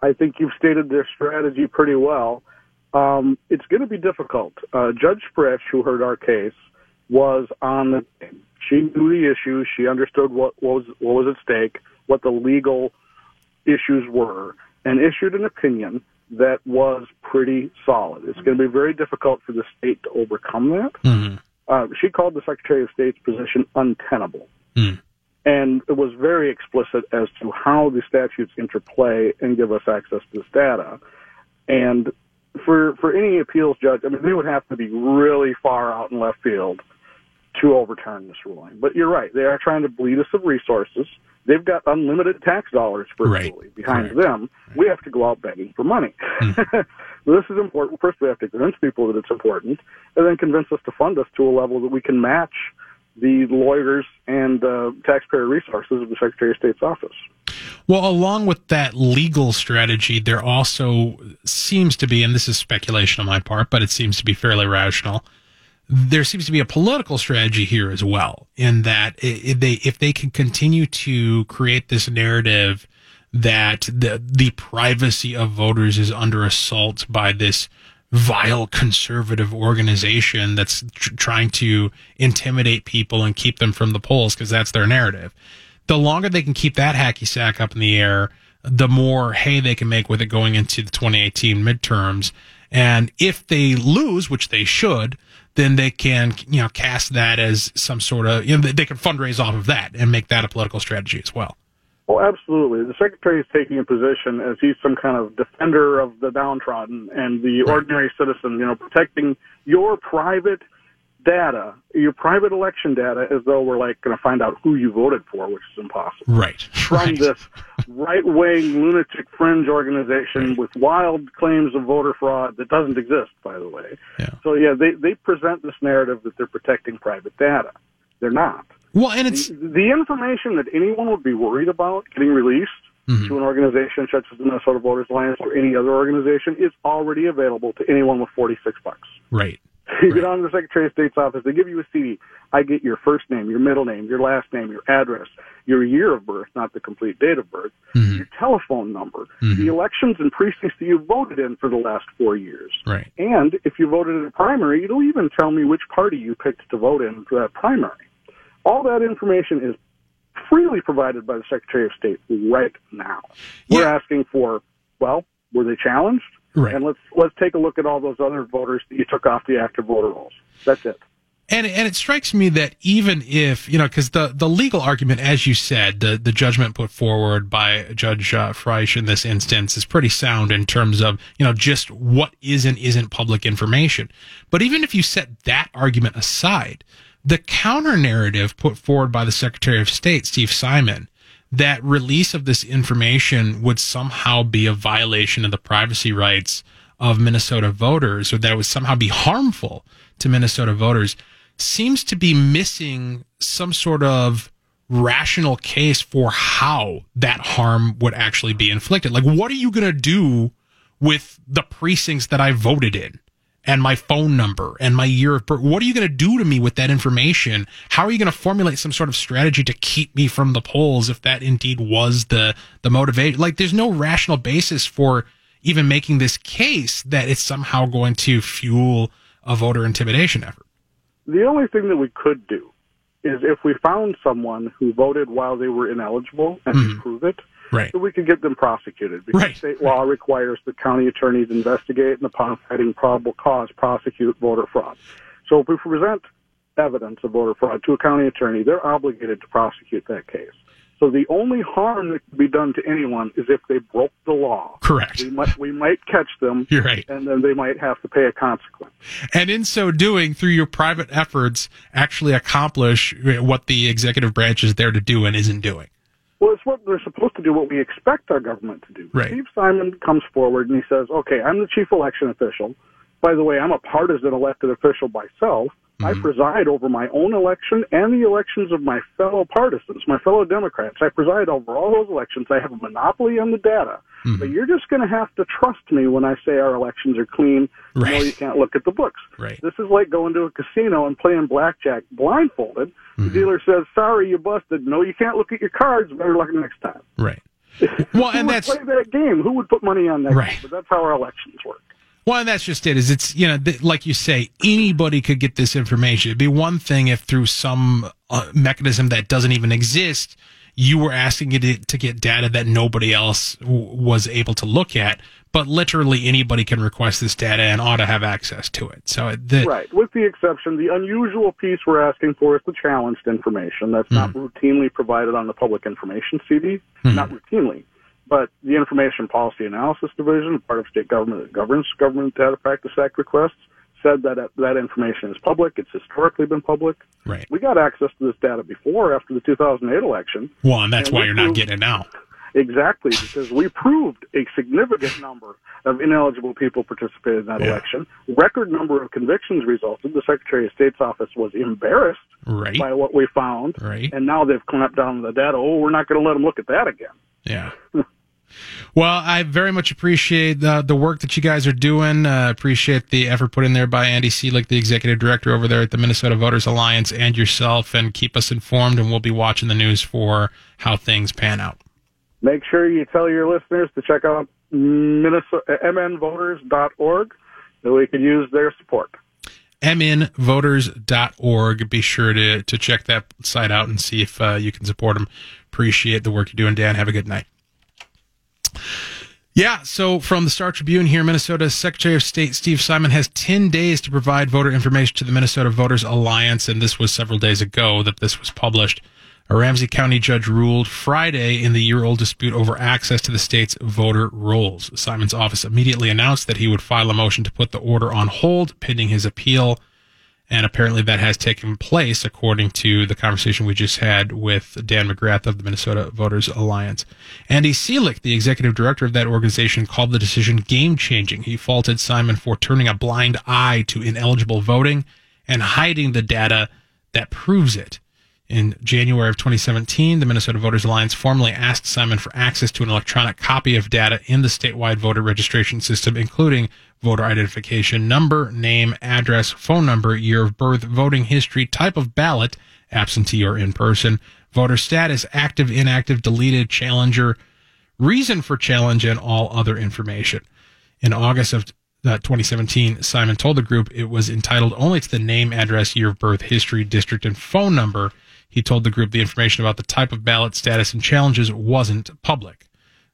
I think you've stated their strategy pretty well. Um, it's going to be difficult. Uh, Judge Frisch, who heard our case, was on the. She knew the issues. She understood what, what was what was at stake, what the legal issues were, and issued an opinion that was pretty solid. It's going to be very difficult for the state to overcome that. Uh, she called the Secretary of State's position untenable and it was very explicit as to how the statutes interplay and give us access to this data. And for for any appeals judge, I mean, they would have to be really far out in left field to overturn this ruling. But you're right; they are trying to bleed us of resources. They've got unlimited tax dollars virtually behind them. We have to go out begging for money. this is important. First, we have to convince people that it's important, and then convince us to fund us to a level that we can match the lawyers and uh, taxpayer resources of the Secretary of State's office. Well, along with that legal strategy, there also seems to be, and this is speculation on my part, but it seems to be fairly rational. There seems to be a political strategy here as well, in that if they if they can continue to create this narrative that the the privacy of voters is under assault by this vile conservative organization that's tr- trying to intimidate people and keep them from the polls because that's their narrative. The longer they can keep that hacky sack up in the air, the more hay they can make with it going into the 2018 midterms. And if they lose, which they should, then they can, you know, cast that as some sort of, you know, they can fundraise off of that and make that a political strategy as well. Well, absolutely. The secretary is taking a position as he's some kind of defender of the downtrodden and the ordinary citizen, you know, protecting your private data, your private election data, as though we're like going to find out who you voted for, which is impossible. Right. From this right wing lunatic fringe organization with wild claims of voter fraud that doesn't exist, by the way. Yeah. So, yeah, they, they present this narrative that they're protecting private data. They're not. Well, and it's the, the information that anyone would be worried about getting released mm-hmm. to an organization such as the Minnesota Voters Alliance or any other organization is already available to anyone with 46 bucks. right. You get on to the Secretary of State's office, they give you a CD. I get your first name, your middle name, your last name, your address, your year of birth, not the complete date of birth, mm-hmm. your telephone number, the mm-hmm. elections and precincts that you voted in for the last four years. Right. And if you voted in a primary, it'll even tell me which party you picked to vote in for that primary. All that information is freely provided by the Secretary of State right now. We're asking for, well, were they challenged? Right. And let's let's take a look at all those other voters that you took off the active voter rolls. That's it. And and it strikes me that even if you know, because the the legal argument, as you said, the the judgment put forward by Judge uh, Frisch in this instance is pretty sound in terms of you know just what is and isn't public information. But even if you set that argument aside, the counter narrative put forward by the Secretary of State, Steve Simon, that release of this information would somehow be a violation of the privacy rights of Minnesota voters, or that it would somehow be harmful to Minnesota voters, seems to be missing some sort of rational case for how that harm would actually be inflicted. Like, what are you going to do with the precincts that I voted in? And my phone number and my year of birth. What are you going to do to me with that information? How are you going to formulate some sort of strategy to keep me from the polls if that indeed was the the motivation? Like, there's no rational basis for even making this case that it's somehow going to fuel a voter intimidation effort. The only thing that we could do is if we found someone who voted while they were ineligible and could mm-hmm. prove it, Right. that we could get them prosecuted because Right. state law requires the county attorneys investigate and upon finding probable cause prosecute voter fraud. So if we present evidence of voter fraud to a county attorney, they're obligated to prosecute that case. So the only harm that could be done to anyone is if they broke the law. Correct. We might we might catch them, You're right. and then they might have to pay a consequence. And in so doing, through your private efforts, actually accomplish what the executive branch is there to do and isn't doing. Well, it's what they're supposed to do, what we expect our government to do. Right. Steve Simon comes forward and he says, okay, I'm the chief election official. By the way, I'm a partisan elected official myself. I mm-hmm. preside over my own election and the elections of my fellow partisans, my fellow Democrats. I preside over all those elections. I have a monopoly on the data. Mm-hmm. But you're just going to have to trust me when I say our elections are clean. Right. No, you can't look at the books. Right. This is like going to a casino and playing blackjack blindfolded. The mm-hmm. dealer says, "Sorry, you busted. No, you can't look at your cards. Better luck next time." Right. Well, Who and would that's play that game? Who would put money on that? Right. Game? But that's how our elections work. Well, that's just it. Is it's you know th- like you say, anybody could get this information. It'd be one thing if through some uh, mechanism that doesn't even exist, you were asking it to- get data that nobody else w- was able to look at. But literally anybody can request this data and ought to have access to it. So the, Right. With the exception, the unusual piece we're asking for is the challenged information that's not Hmm. routinely provided on the public information CD. Not routinely. But the Information Policy Analysis Division, part of state government that governs Government Data Practice Act requests, said that uh, that information is public. It's historically been public. right. We got access to this data before, after the 2008 election. Well, and that's And why you're not getting it now. Exactly, because we proved a significant number of ineligible people participated in that Yeah. election. Record number of convictions resulted. The Secretary of State's office was embarrassed Right. by what we found, Right. and now they've clamped down on the data. Oh, we're not going to let them look at that again. Yeah. Well, I very much appreciate the, the work that you guys are doing. Uh, appreciate the effort put in there by Andy Cilek, the executive director over there at the Minnesota Voters Alliance, and yourself. And keep us informed, and we'll be watching the news for how things pan out. Make sure you tell your listeners to check out Minnesota, mnvoters.org so we can use their support. mnvoters.org. Be sure to, to check that site out and see if uh, you can support them. Appreciate the work you're doing, Dan. Have a good night. Yeah, so from the Star Tribune here, Minnesota Secretary of State Steve Simon has 10 days to provide voter information to the Minnesota Voters Alliance, and this was several days ago that this was published. A Ramsey County judge ruled Friday in the year old dispute over access to the state's voter rolls. Simon's office immediately announced that he would file a motion to put the order on hold pending his appeal. And apparently that has taken place according to the conversation we just had with Dan McGrath of the Minnesota Voters Alliance. Andy Cilek, the executive director of that organization, called the decision game changing. He faulted Simon for turning a blind eye to ineligible voting and hiding the data that proves it. In January of 2017, the Minnesota Voters Alliance formally asked Simon for access to an electronic copy of data in the statewide voter registration system, including voter identification number, name, address, phone number, year of birth, voting history, type of ballot, absentee or in person, voter status, active, inactive, deleted, challenger, reason for challenge, and all other information. In August of uh, 2017, Simon told the group it was entitled only to the name, address, year of birth, history, district, and phone number. He told the group the information about the type of ballot status and challenges wasn't public.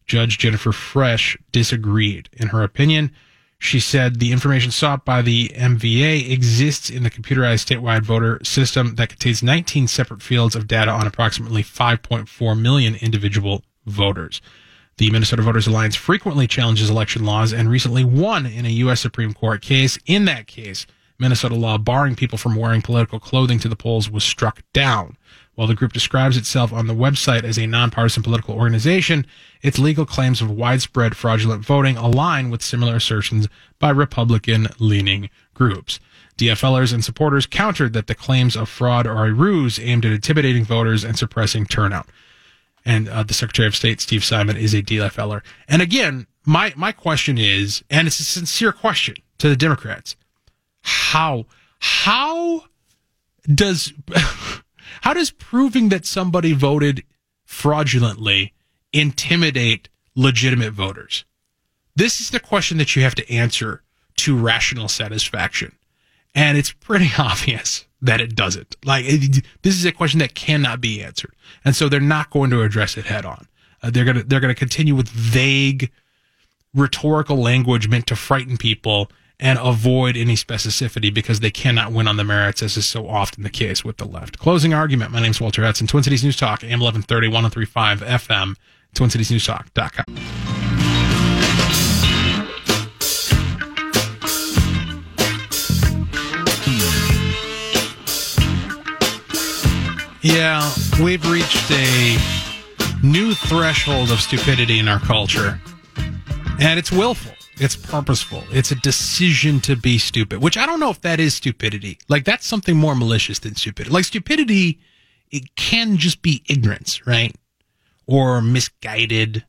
Judge Jennifer Frisch disagreed. In her opinion, she said the information sought by the MVA exists in the computerized statewide voter system that contains 19 separate fields of data on approximately 5.4 million individual voters. The Minnesota Voters Alliance frequently challenges election laws and recently won in a U.S. Supreme Court case. In that case, Minnesota law barring people from wearing political clothing to the polls was struck down. While the group describes itself on the website as a nonpartisan political organization, its legal claims of widespread fraudulent voting align with similar assertions by Republican leaning groups. DFLers and supporters countered that the claims of fraud are a ruse aimed at intimidating voters and suppressing turnout. And uh, the Secretary of State, Steve Simon, is a DFLer. And again, my, my question is, and it's a sincere question to the Democrats, how, how does, how does proving that somebody voted fraudulently intimidate legitimate voters? This is the question that you have to answer to rational satisfaction. And it's pretty obvious that it doesn't. Like, it, this is a question that cannot be answered. And so they're not going to address it head on. Uh, they're going to, they're going to continue with vague rhetorical language meant to frighten people and avoid any specificity because they cannot win on the merits, as is so often the case with the left. Closing argument. My name is Walter Hudson, Twin Cities News Talk, AM 1130, 1035 FM, TwinCitiesNewsTalk.com. Yeah, we've reached a new threshold of stupidity in our culture. And it's willful. It's purposeful. It's a decision to be stupid, which I don't know if that is stupidity. Like that's something more malicious than stupidity. Like stupidity, it can just be ignorance, right? Or misguided,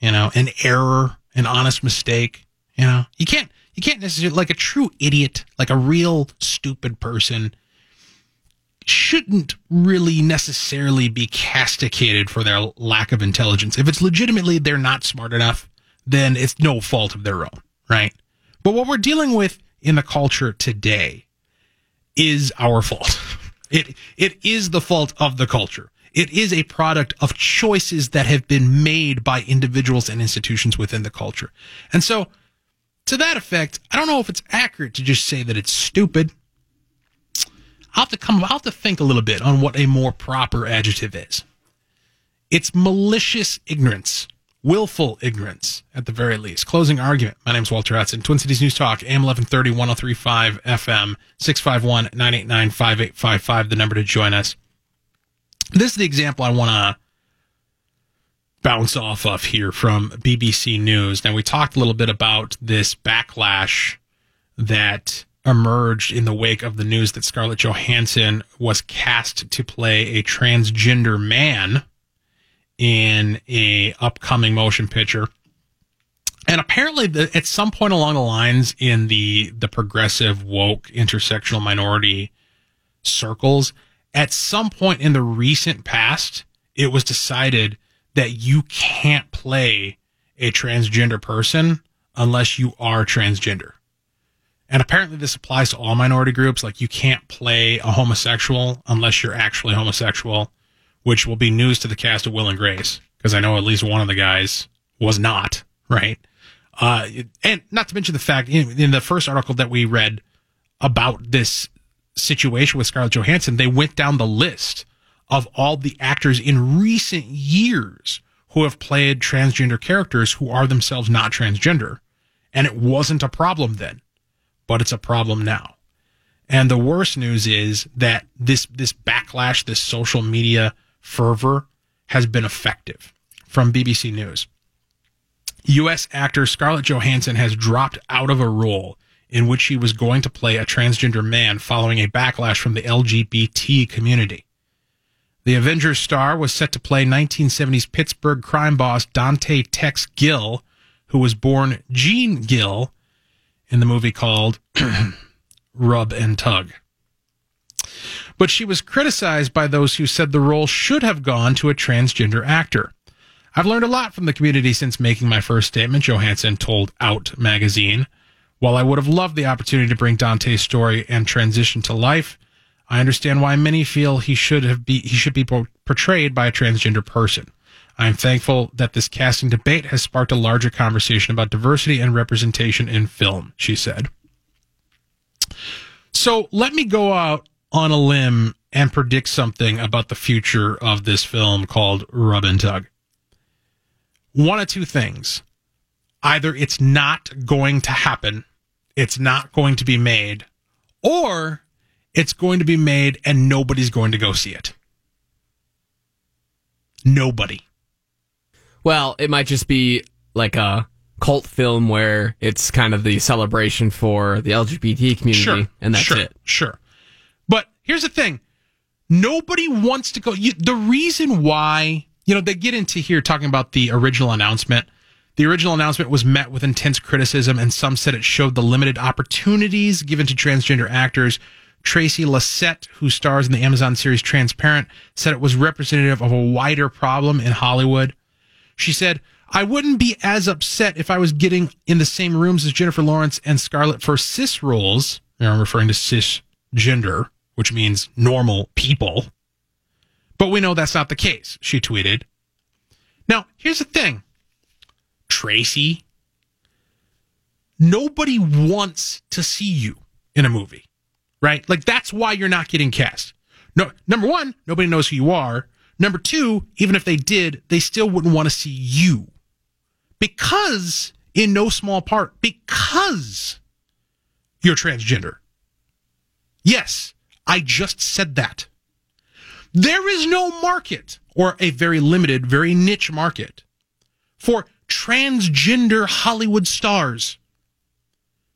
you know, an error, an honest mistake. You know, you can't, you can't necessarily, like a true idiot, like a real stupid person shouldn't really necessarily be castigated for their lack of intelligence. If it's legitimately they're not smart enough, then it's no fault of their own, right? But what we're dealing with in the culture today is our fault. It it is the fault of the culture. It is a product of choices that have been made by individuals and institutions within the culture. And so to that effect, I don't know if it's accurate to just say that it's stupid. I'll have to come, I'll have to think a little bit on what a more proper adjective is. It's malicious ignorance, willful ignorance, at the very least. Closing argument. My name's Walter Hudson, Twin Cities News Talk, AM 1130, 1035 FM, 651 989 5855, the number to join us. This is the example I want to bounce off of here from BBC News. Now, we talked a little bit about this backlash that emerged in the wake of the news that Scarlett Johansson was cast to play a transgender man in a upcoming motion picture. And apparently, the, at some point along the lines in the the progressive woke intersectional minority circles, at some point in the recent past, it was decided that you can't play a transgender person unless you are transgender. And apparently, this applies to all minority groups. Like, you can't play a homosexual unless you're actually homosexual, which will be news to the cast of Will and Grace, because I know at least one of the guys was not, right? Uh, and not to mention the fact in, in the first article that we read about this situation with Scarlett Johansson, they went down the list of all the actors in recent years who have played transgender characters who are themselves not transgender. And it wasn't a problem then, but it's a problem now. And the worst news is that this, this backlash, this social media fervor has been effective from BBC News. U.S. actor Scarlett Johansson has dropped out of a role in which she was going to play a transgender man following a backlash from the LGBT community. The Avengers star was set to play 1970s Pittsburgh crime boss Dante Tex Gill, who was born Jean Gill in the movie called Rub and Tug. But she was criticized by those who said the role should have gone to a transgender actor. I've learned a lot from the community since making my first statement, Johansson told Out magazine. While I would have loved the opportunity to bring Dante's story and transition to life, I understand why many feel he should have be he should be portrayed by a transgender person. I am thankful that this casting debate has sparked a larger conversation about diversity and representation in film, she said. So let me go out on a limb and predict something about the future of this film called Rub and Tug. One of two things. Either it's not going to happen, it's not going to be made, or it's going to be made and nobody's going to go see it. Nobody. Well, it might just be like a cult film where it's kind of the celebration for the LGBT community, Sure. and that's sure, it. Sure. Here's the thing nobody wants to go. You, the reason why, you know, they get into here talking about the original announcement. The original announcement was met with intense criticism, and some said it showed the limited opportunities given to transgender actors. Tracy Lysette, who stars in the Amazon series Transparent, said it was representative of a wider problem in Hollywood. She said, I wouldn't be as upset if I was getting in the same rooms as Jennifer Lawrence and Scarlett for cis roles. I'm referring to cisgender, which means normal people. But we know that's not the case, she tweeted. Now, here's the thing Tracy, nobody wants to see you in a movie, right? Like, that's why you're not getting cast. No, number one, nobody knows who you are. Number two, even if they did, they still wouldn't want to see you because, in no small part, because you're transgender. Yes, I just said that. There is no market, or a very limited, very niche market, for transgender Hollywood stars.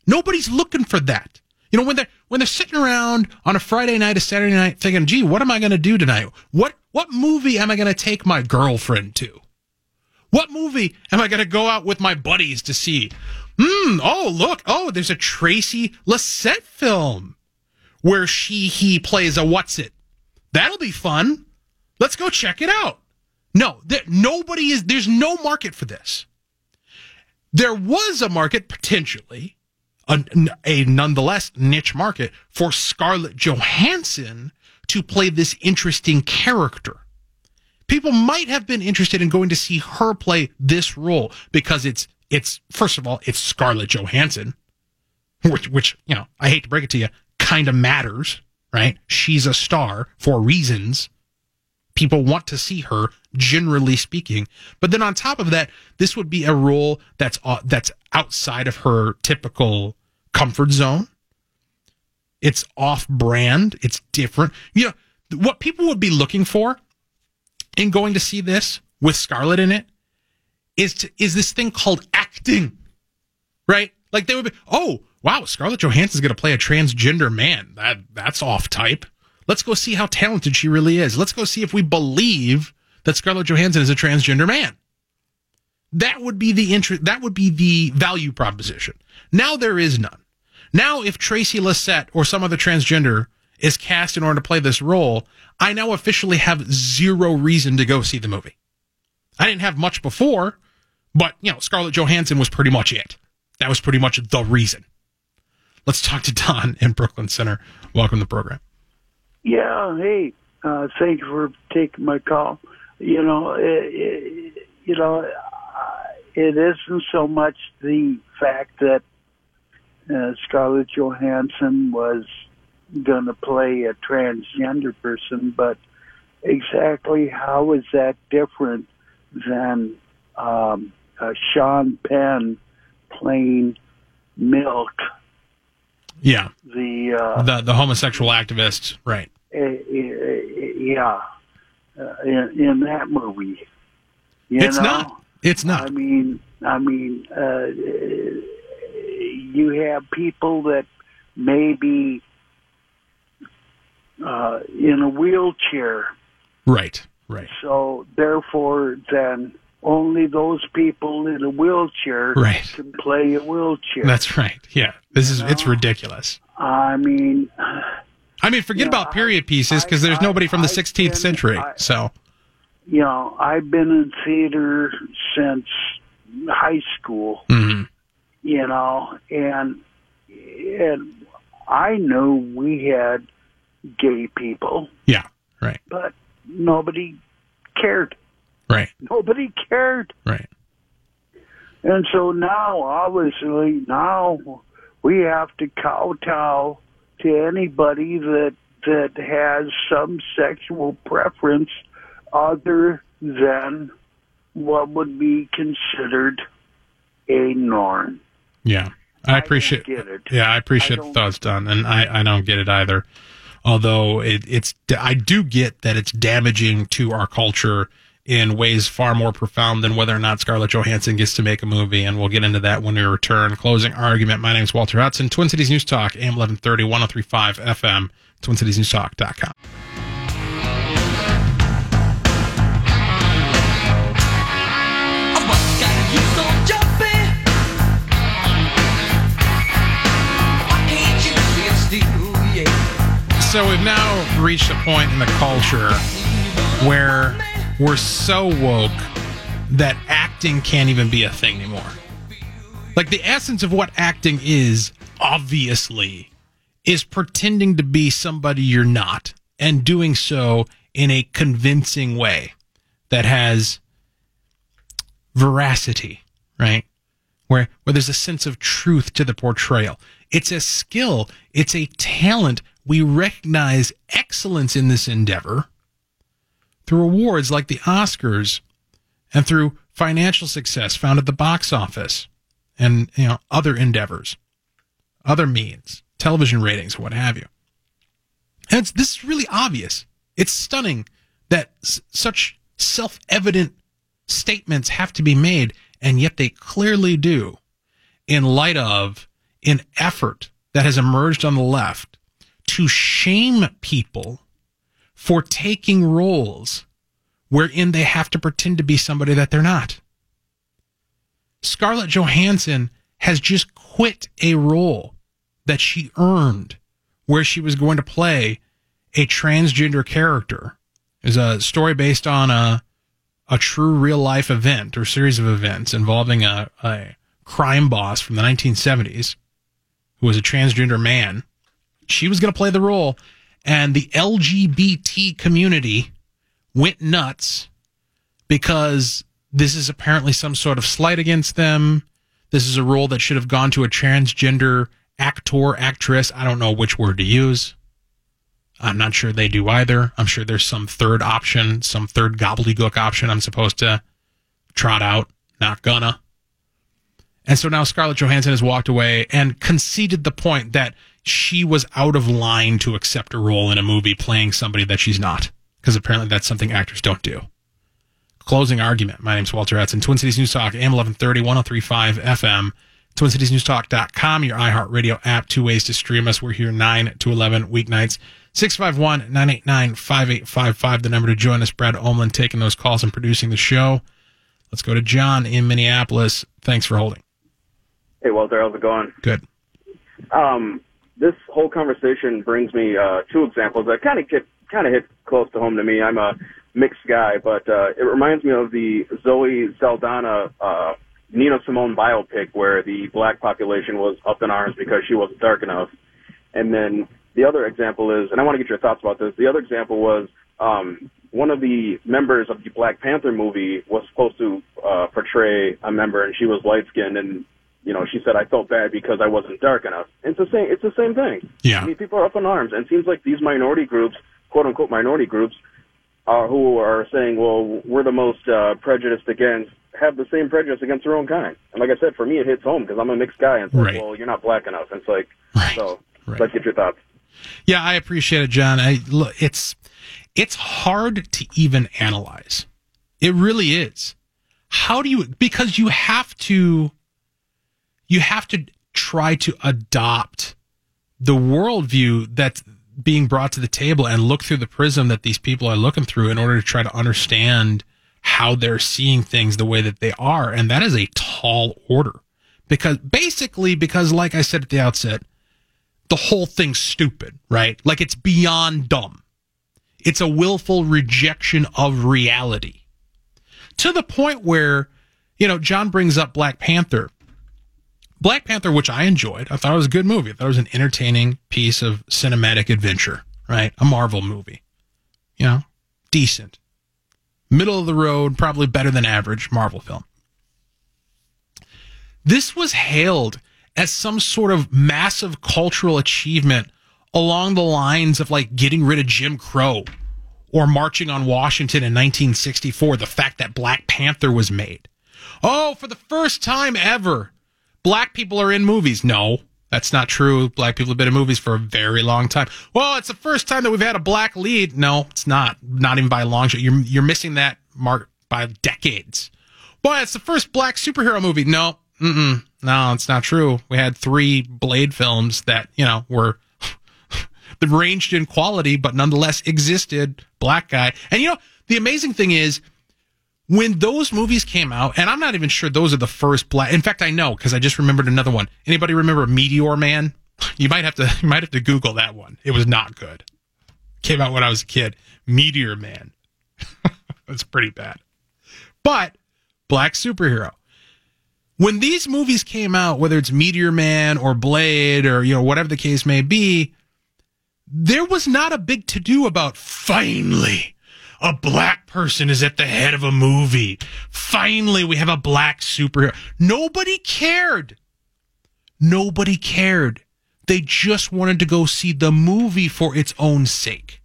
Nobody's looking for that. You know, when they're when they're sitting around on a Friday night, a Saturday night, thinking, "Gee, what am I going to do tonight? What what movie am I going to take my girlfriend to? What movie am I going to go out with my buddies to see? Hmm. Oh, look. Oh, there's a Tracy Lysette film where she he plays a what's it. That'll be fun. Let's go check it out. No, there, nobody is. There's no market for this. There was a market potentially, a, a nonetheless niche market for Scarlett Johansson to play this interesting character. People might have been interested in going to see her play this role because it's it's first of all it's Scarlett Johansson, which which you know I hate to break it to you, kind of matters, right? She's a star for reasons. People want to see her, generally speaking. But then on top of that, this would be a role that's uh, that's outside of her typical comfort zone. It's off brand. It's different. You know, what people would be looking for in going to see this with Scarlett in it is to, is this thing called acting, right? Like they would be, oh wow, Scarlett Johansson's going to play a transgender man. That that's off type. Let's go see how talented she really is. Let's go see if we believe that Scarlett Johansson is a transgender man. That would be the interest. That would be the value proposition. Now there is none. Now, if Tracy Lysette or some other transgender is cast in order to play this role, I now officially have zero reason to go see the movie. I didn't have much before, but you know, Scarlett Johansson was pretty much it. That was pretty much the reason. Let's talk to Don in Brooklyn Center. Welcome to the program. Yeah, hey, uh, thank you for taking my call. You know, it, it, you know, it isn't so much the fact that uh, Scarlett Johansson was going to play a transgender person, but exactly how is that different than um, uh, Sean Penn playing Milk, Yeah, the uh, the the homosexual activist, right? uh, yeah, uh, in, in that movie. It's know? not. It's not. I mean, I mean, uh, you have people that maybe uh, in a wheelchair, Right, right, so therefore, then only those people in a wheelchair Right. can play a wheelchair. That's right. Yeah, this is it's ridiculous. I mean, I mean, forget about period pieces because there's nobody from the 16th century. So you know, I've been in theater since high school. mhm. you know, and and I knew we had gay people, yeah, right, but nobody cared. Right, Nobody cared. right. And so now, obviously, now we have to kowtow to anybody that that has some sexual preference other than what would be considered a norm. Yeah, I appreciate. get it. Yeah, I appreciate I the thoughts, Don, and I I don't get it either. Although it, it's I do get that it's damaging to our culture in ways far more profound than whether or not Scarlett Johansson gets to make a movie, and we'll get into that when we return. Closing argument. My name is Walter Hudson, Twin Cities News Talk, AM 1130, 1035 FM, TwinCitiesNewsTalk.com. So we've now reached a point in the culture where we're so woke that acting can't even be a thing anymore. Like the essence of what acting is, obviously, is pretending to be somebody you're not and doing so in a convincing way that has veracity, right? Where where there's a sense of truth to the portrayal. It's a skill, it's a talent. We recognize excellence in this endeavor through awards like the Oscars and through financial success found at the box office and you know other endeavors, other means, television ratings, what have you. And this is really obvious. It's stunning that s- such self evident statements have to be made, and yet they clearly do in light of an effort that has emerged on the left to shame people for taking roles wherein they have to pretend to be somebody that they're not. Scarlett Johansson has just quit a role that she earned where she was going to play a transgender character. Is a story based on a a true real life event or series of events involving a, a crime boss from the 1970s who was a transgender man. She was going to play the role, and the LGBT community went nuts because this is apparently some sort of slight against them. This is a role that should have gone to a transgender actor, actress. I don't know which word to use. I'm not sure they do either. I'm sure there's some third option, some third gobbledygook option I'm supposed to trot out. Not gonna. And so now Scarlett Johansson has walked away and conceded the point that she was out of line to accept a role in a movie playing somebody that she's not. Because apparently that's something actors don't do. Closing argument. My name's Walter Hudson. Twin Cities News Talk, AM 1130, 1035 FM, TwinCitiesNewsTalk.com, your iHeartRadio app, two ways to stream us. We're here 9 to 11 weeknights. 651 989 5855, the number to join us. Brad Omlin taking those calls and producing the show. Let's go to John in Minneapolis. Thanks for holding. Hey, Walter, how's it going? Good. Um, this whole conversation brings me uh, two examples that kind of get kind of hit close to home to me. I'm a mixed guy, but uh, it reminds me of the Zoe Saldana uh, Nina Simone biopic where the black population was up in arms because she wasn't dark enough. And then the other example is, and I want to get your thoughts about this. The other example was um, one of the members of the Black Panther movie was supposed to uh, portray a member, and she was light skinned, and you know she said I felt bad because I wasn't dark enough. It's the same. It's the same thing. Yeah. I mean, people are up in arms, and it seems like these minority groups, quote unquote minority groups, are who are saying, well, we're the most uh, prejudiced against, have the same prejudice against their own kind. And like I said, for me, it hits home because I'm a mixed guy, and it's like, Right. well, you're not black enough. And it's like, so Right. let's get your thoughts. Yeah, I appreciate it, John. I look, it's it's hard to even analyze. It really is. How do you because you have to you have to try to adopt the worldview that's being brought to the table and look through the prism that these people are looking through in order to try to understand how they're seeing things the way that they are. And that is a tall order. Because basically, because like I said at the outset, the whole thing's stupid, right? Like it's beyond dumb. It's a willful rejection of reality to the point where, you know, John brings up Black Panther. Black Panther, which I enjoyed, I thought it was a good movie. I thought it was an entertaining piece of cinematic adventure, right? A Marvel movie, you know, decent, middle of the road, probably better than average Marvel film. This was hailed as some sort of massive cultural achievement along the lines of like getting rid of Jim Crow or marching on Washington in 1964, the fact that Black Panther was made. Oh, for the first time ever, black people are in movies. No, that's not true. Black people have been in movies for a very long time. Well, it's the first time that we've had a black lead. No, it's not. Not even by a long shot. You're, you're missing that mark by decades. Well, it's the first black superhero movie. No, mm-mm, no, it's not true. We had three Blade films that, you know, were ranged in quality, but nonetheless existed. Black guy. And you know, the amazing thing is when those movies came out, and I'm not even sure those are the first black. In fact, I know because I just remembered another one. Anybody remember Meteor Man? You might have to, you might have to Google that one. It was not good. Came out when I was a kid. Meteor Man. That's pretty bad. But black superhero. When these movies came out, whether it's Meteor Man or Blade or you know whatever the case may be, there was not a big to do about finally a black person is at the head of a movie. Finally, we have a black superhero. Nobody cared. Nobody cared. They just wanted to go see the movie for its own sake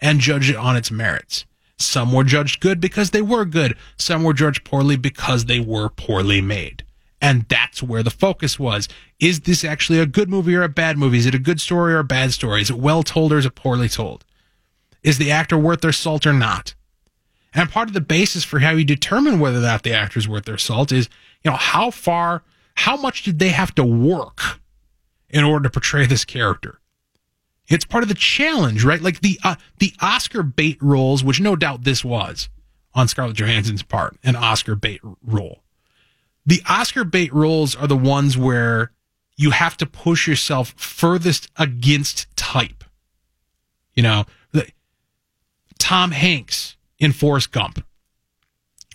and judge it on its merits. Some were judged good because they were good. Some were judged poorly because they were poorly made. And that's where the focus was. Is this actually a good movie or a bad movie? Is it a good story or a bad story? Is it well told or is it poorly told? Is the actor worth their salt or not? And part of the basis for how you determine whether or not the actor is worth their salt is, you know, how far, how much did they have to work in order to portray this character? It's part of the challenge, right? Like the uh, the Oscar bait roles, which no doubt this was on Scarlett Johansson's part, an Oscar bait role. The Oscar bait roles are the ones where you have to push yourself furthest against type. You know, Tom Hanks in Forrest Gump.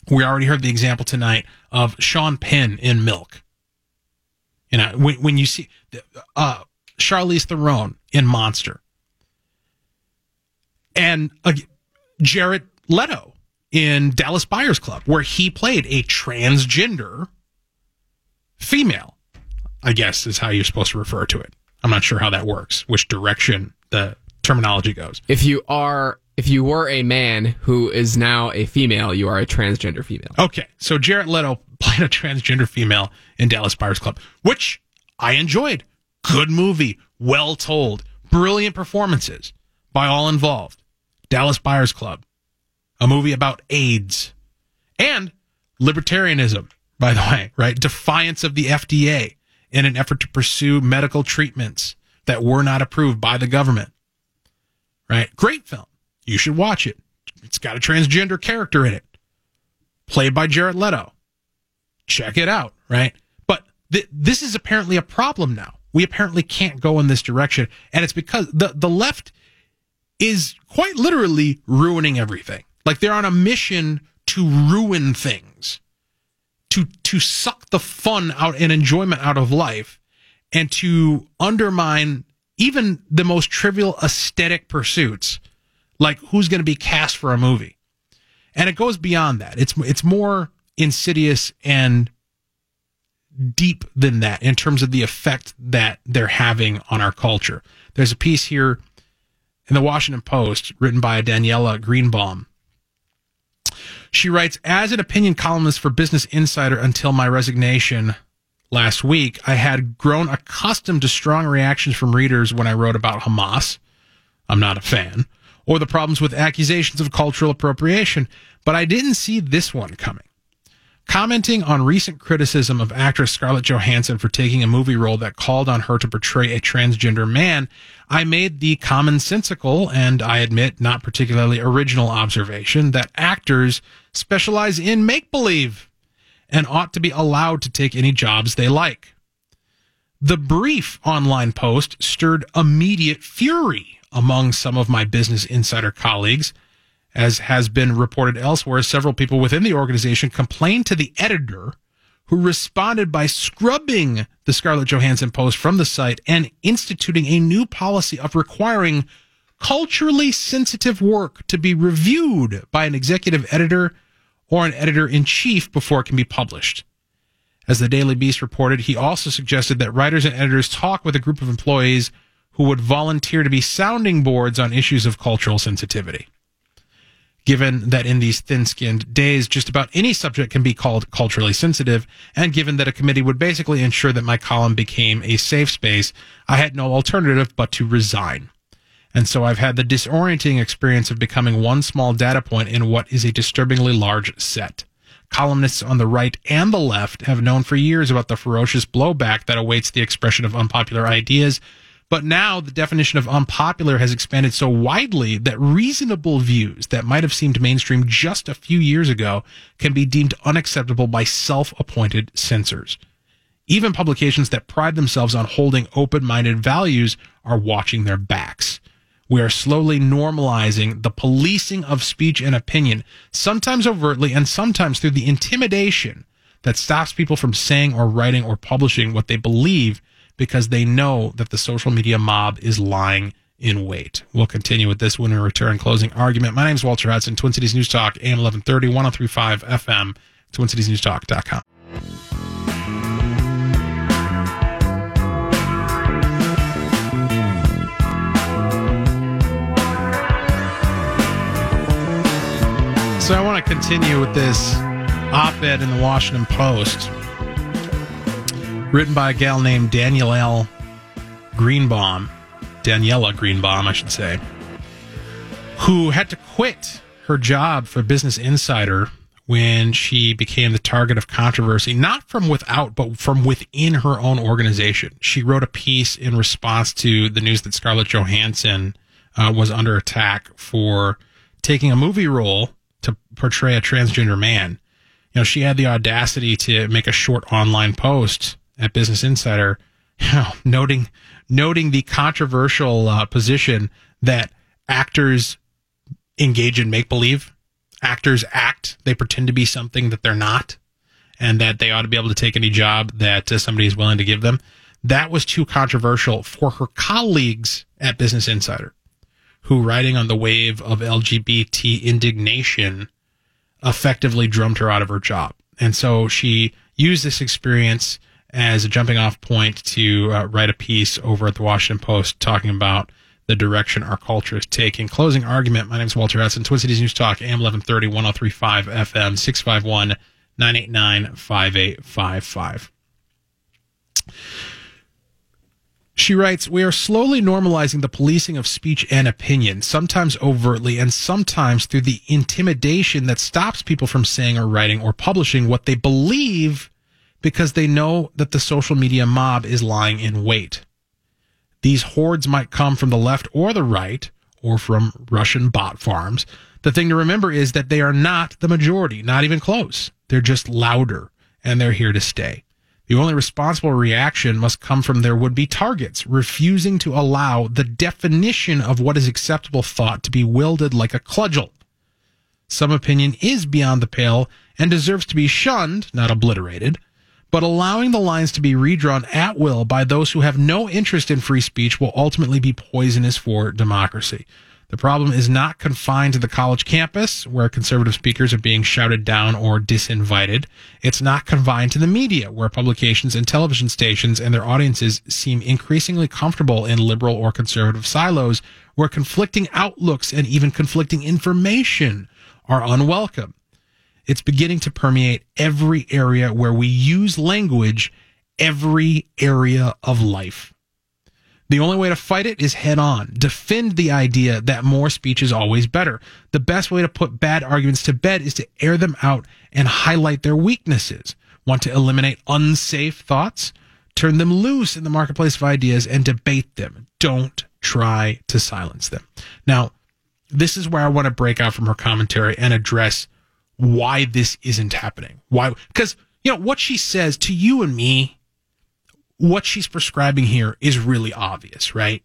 We already heard the example tonight of Sean Penn in Milk. You know, when, when you see uh, Charlize Theron in Monster, and uh, Jared Leto in Dallas Buyers Club, where he played a transgender female, I guess is how you're supposed to refer to it. I'm not sure how that works, which direction the terminology goes. If you are, if you were a man who is now a female, you are a transgender female. Okay, so Jared Leto played a transgender female in Dallas Buyers Club, which I enjoyed. Good movie, well told, brilliant performances by all involved. Dallas Buyers Club, a movie about AIDS and libertarianism, by the way, right? Defiance of the FDA in an effort to pursue medical treatments that were not approved by the government. Right? Great film. You should watch it. It's got a transgender character in it, played by Jared Leto. Check it out, right? But th- this is apparently a problem now. We apparently can't go in this direction, and it's because the the left is quite literally ruining everything. Like they're on a mission to ruin things, to to suck the fun out and enjoyment out of life, and to undermine even the most trivial aesthetic pursuits, like who's going to be cast for a movie. And it goes beyond that. It's it's more insidious and deep than that in terms of the effect that they're having on our culture. There's a piece here in the Washington Post written by Daniella Greenbaum. She writes, as an opinion columnist for Business Insider until my resignation last week, I had grown accustomed to strong reactions from readers when I wrote about Hamas. I'm not a fan. Or the problems with accusations of cultural appropriation, but I didn't see this one coming. Commenting on recent criticism of actress Scarlett Johansson for taking a movie role that called on her to portray a transgender man, I made the commonsensical and I admit not particularly original observation that actors specialize in make believe and ought to be allowed to take any jobs they like. The brief online post stirred immediate fury among some of my Business Insider colleagues. As has been reported elsewhere, several people within the organization complained to the editor, who responded by scrubbing the Scarlett Johansson post from the site and instituting a new policy of requiring culturally sensitive work to be reviewed by an executive editor or an editor in chief before it can be published. As the Daily Beast reported, he also suggested that writers and editors talk with a group of employees who would volunteer to be sounding boards on issues of cultural sensitivity. Given that in these thin skinned days, just about any subject can be called culturally sensitive, and given that a committee would basically ensure that my column became a safe space, I had no alternative but to resign. And so I've had the disorienting experience of becoming one small data point in what is a disturbingly large set. Columnists on the right and the left have known for years about the ferocious blowback that awaits the expression of unpopular ideas. But now the definition of unpopular has expanded so widely that reasonable views that might have seemed mainstream just a few years ago can be deemed unacceptable by self appointed censors. Even publications that pride themselves on holding open minded values are watching their backs. We are slowly normalizing the policing of speech and opinion, sometimes overtly and sometimes through the intimidation that stops people from saying or writing or publishing what they believe because they know that the social media mob is lying in wait. We'll continue with this when we return. Closing argument. My name is Walter Hudson, Twin Cities News Talk, AM 1130, 1035 FM, TwinCitiesNewsTalk.com. So I want to continue with this op ed in the Washington Post, written by a gal named Danielle Greenbaum, Daniella Greenbaum, I should say, who had to quit her job for Business Insider when she became the target of controversy, not from without, but from within her own organization. She wrote a piece in response to the news that Scarlett Johansson uh, was under attack for taking a movie role to portray a transgender man. You know, she had the audacity to make a short online post at Business Insider, you know, noting noting the controversial uh, position that actors engage in make believe. Actors act; they pretend to be something that they're not, and that they ought to be able to take any job that uh, somebody is willing to give them. That was too controversial for her colleagues at Business Insider, who, riding on the wave of LGBT indignation, effectively drummed her out of her job. And so she used this experience as a jumping off point to uh, write a piece over at the Washington Post talking about the direction our culture is taking. Closing argument. My name is Walter Hudson, Twin Cities News Talk, AM 1130, 1035 FM, 651 989 5855. She writes, We are slowly normalizing the policing of speech and opinion, sometimes overtly and sometimes through the intimidation that stops people from saying or writing or publishing what they believe because they know that the social media mob is lying in wait. These hordes might come from the left or the right or from Russian bot farms. The thing to remember is that they are not the majority, not even close. They're just louder and they're here to stay. The only responsible reaction must come from their would be targets, refusing to allow the definition of what is acceptable thought to be wielded like a cudgel. Some opinion is beyond the pale and deserves to be shunned, not obliterated, but allowing the lines to be redrawn at will by those who have no interest in free speech will ultimately be poisonous for democracy. The problem is not confined to the college campus, where conservative speakers are being shouted down or disinvited. It's not confined to the media, where publications and television stations and their audiences seem increasingly comfortable in liberal or conservative silos, where conflicting outlooks and even conflicting information are unwelcome. It's beginning to permeate every area where we use language, every area of life. The only way to fight it is head on. Defend the idea that more speech is always better. The best way to put bad arguments to bed is to air them out and highlight their weaknesses. Want to eliminate unsafe thoughts? Turn them loose in the marketplace of ideas and debate them. Don't try to silence them. Now, this is where I want to break out from her commentary and address why this isn't happening. Why? Because, you know, what she says to you and me, what she's prescribing here is really obvious, right?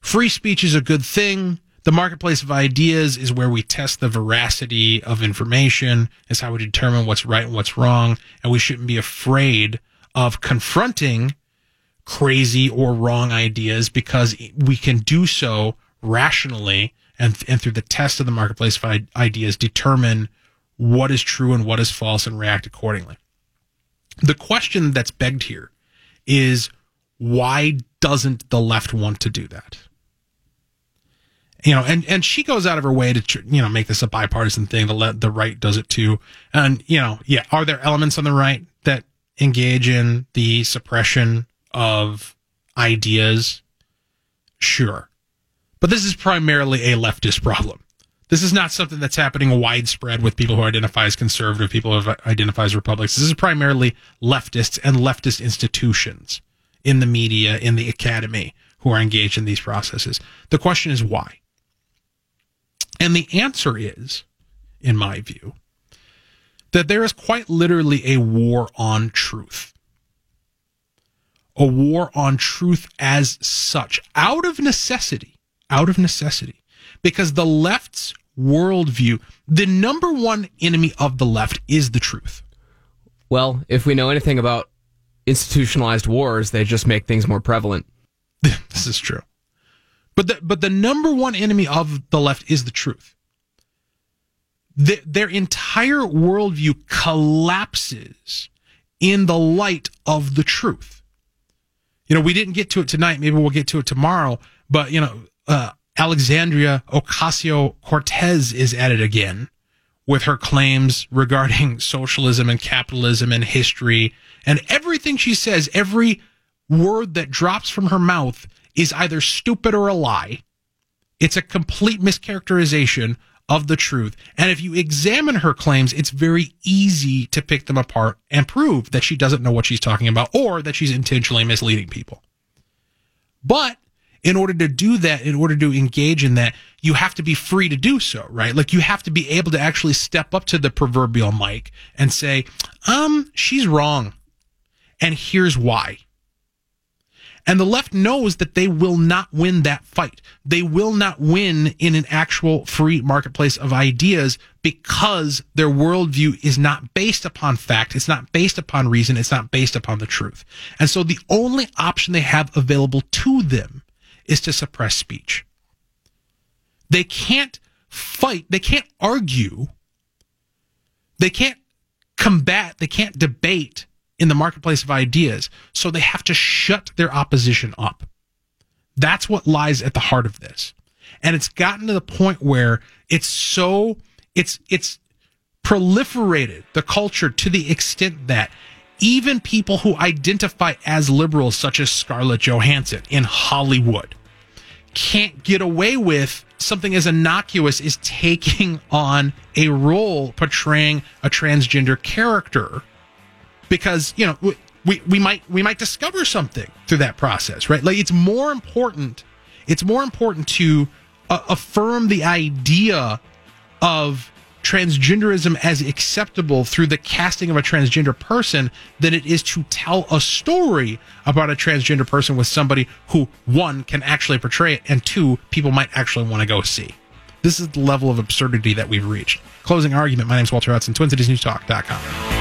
Free speech is a good thing. The marketplace of ideas is where we test the veracity of information. It's how we determine what's right and what's wrong. And we shouldn't be afraid of confronting crazy or wrong ideas because we can do so rationally and, and through the test of the marketplace of ideas determine what is true and what is false and react accordingly. The question that's begged here is why doesn't the left want to do that? You know, and, and she goes out of her way to, you know, make this a bipartisan thing. The the right does it too. And, you know, yeah, are there elements on the right that engage in the suppression of ideas? Sure. But this is primarily a leftist problem. This is not something that's happening widespread with people who identify as conservative, people who identify as Republicans. This is primarily leftists and leftist institutions in the media, in the academy, who are engaged in these processes. The question is why? And the answer is, in my view, that there is quite literally a war on truth. A war on truth as such, out of necessity, out of necessity because the left's worldview, the number one enemy of the left is the truth. Well, if we know anything about institutionalized wars, they just make things more prevalent. this is true. But the, but the number one enemy of the left is the truth. The, their entire worldview collapses in the light of the truth. You know, we didn't get to it tonight. Maybe we'll get to it tomorrow. But, you know, uh, Alexandria Ocasio Cortez is at it again with her claims regarding socialism and capitalism and history. And everything she says, every word that drops from her mouth is either stupid or a lie. It's a complete mischaracterization of the truth. And if you examine her claims, it's very easy to pick them apart and prove that she doesn't know what she's talking about or that she's intentionally misleading people. But in order to do that, in order to engage in that, you have to be free to do so, right? Like you have to be able to actually step up to the proverbial mic and say, um, she's wrong. And here's why. And the left knows that they will not win that fight. They will not win in an actual free marketplace of ideas because their worldview is not based upon fact. It's not based upon reason. It's not based upon the truth. And so the only option they have available to them is to suppress speech. They can't fight. They can't argue. They can't combat. They can't debate in the marketplace of ideas. So they have to shut their opposition up. That's what lies at the heart of this. And it's gotten to the point where it's so, it's, it's proliferated the culture to the extent that even people who identify as liberals, such as Scarlett Johansson in Hollywood, can't get away with something as innocuous as taking on a role portraying a transgender character. Because you know we, we might we might discover something through that process right? Like it's more important it's more important to uh, affirm the idea of transgenderism as acceptable through the casting of a transgender person than it is to tell a story about a transgender person with somebody who one can actually portray it and two people might actually want to go see. This is the level of absurdity that we've reached. Closing argument. My name is walter hudson twincitiesnewstalk.com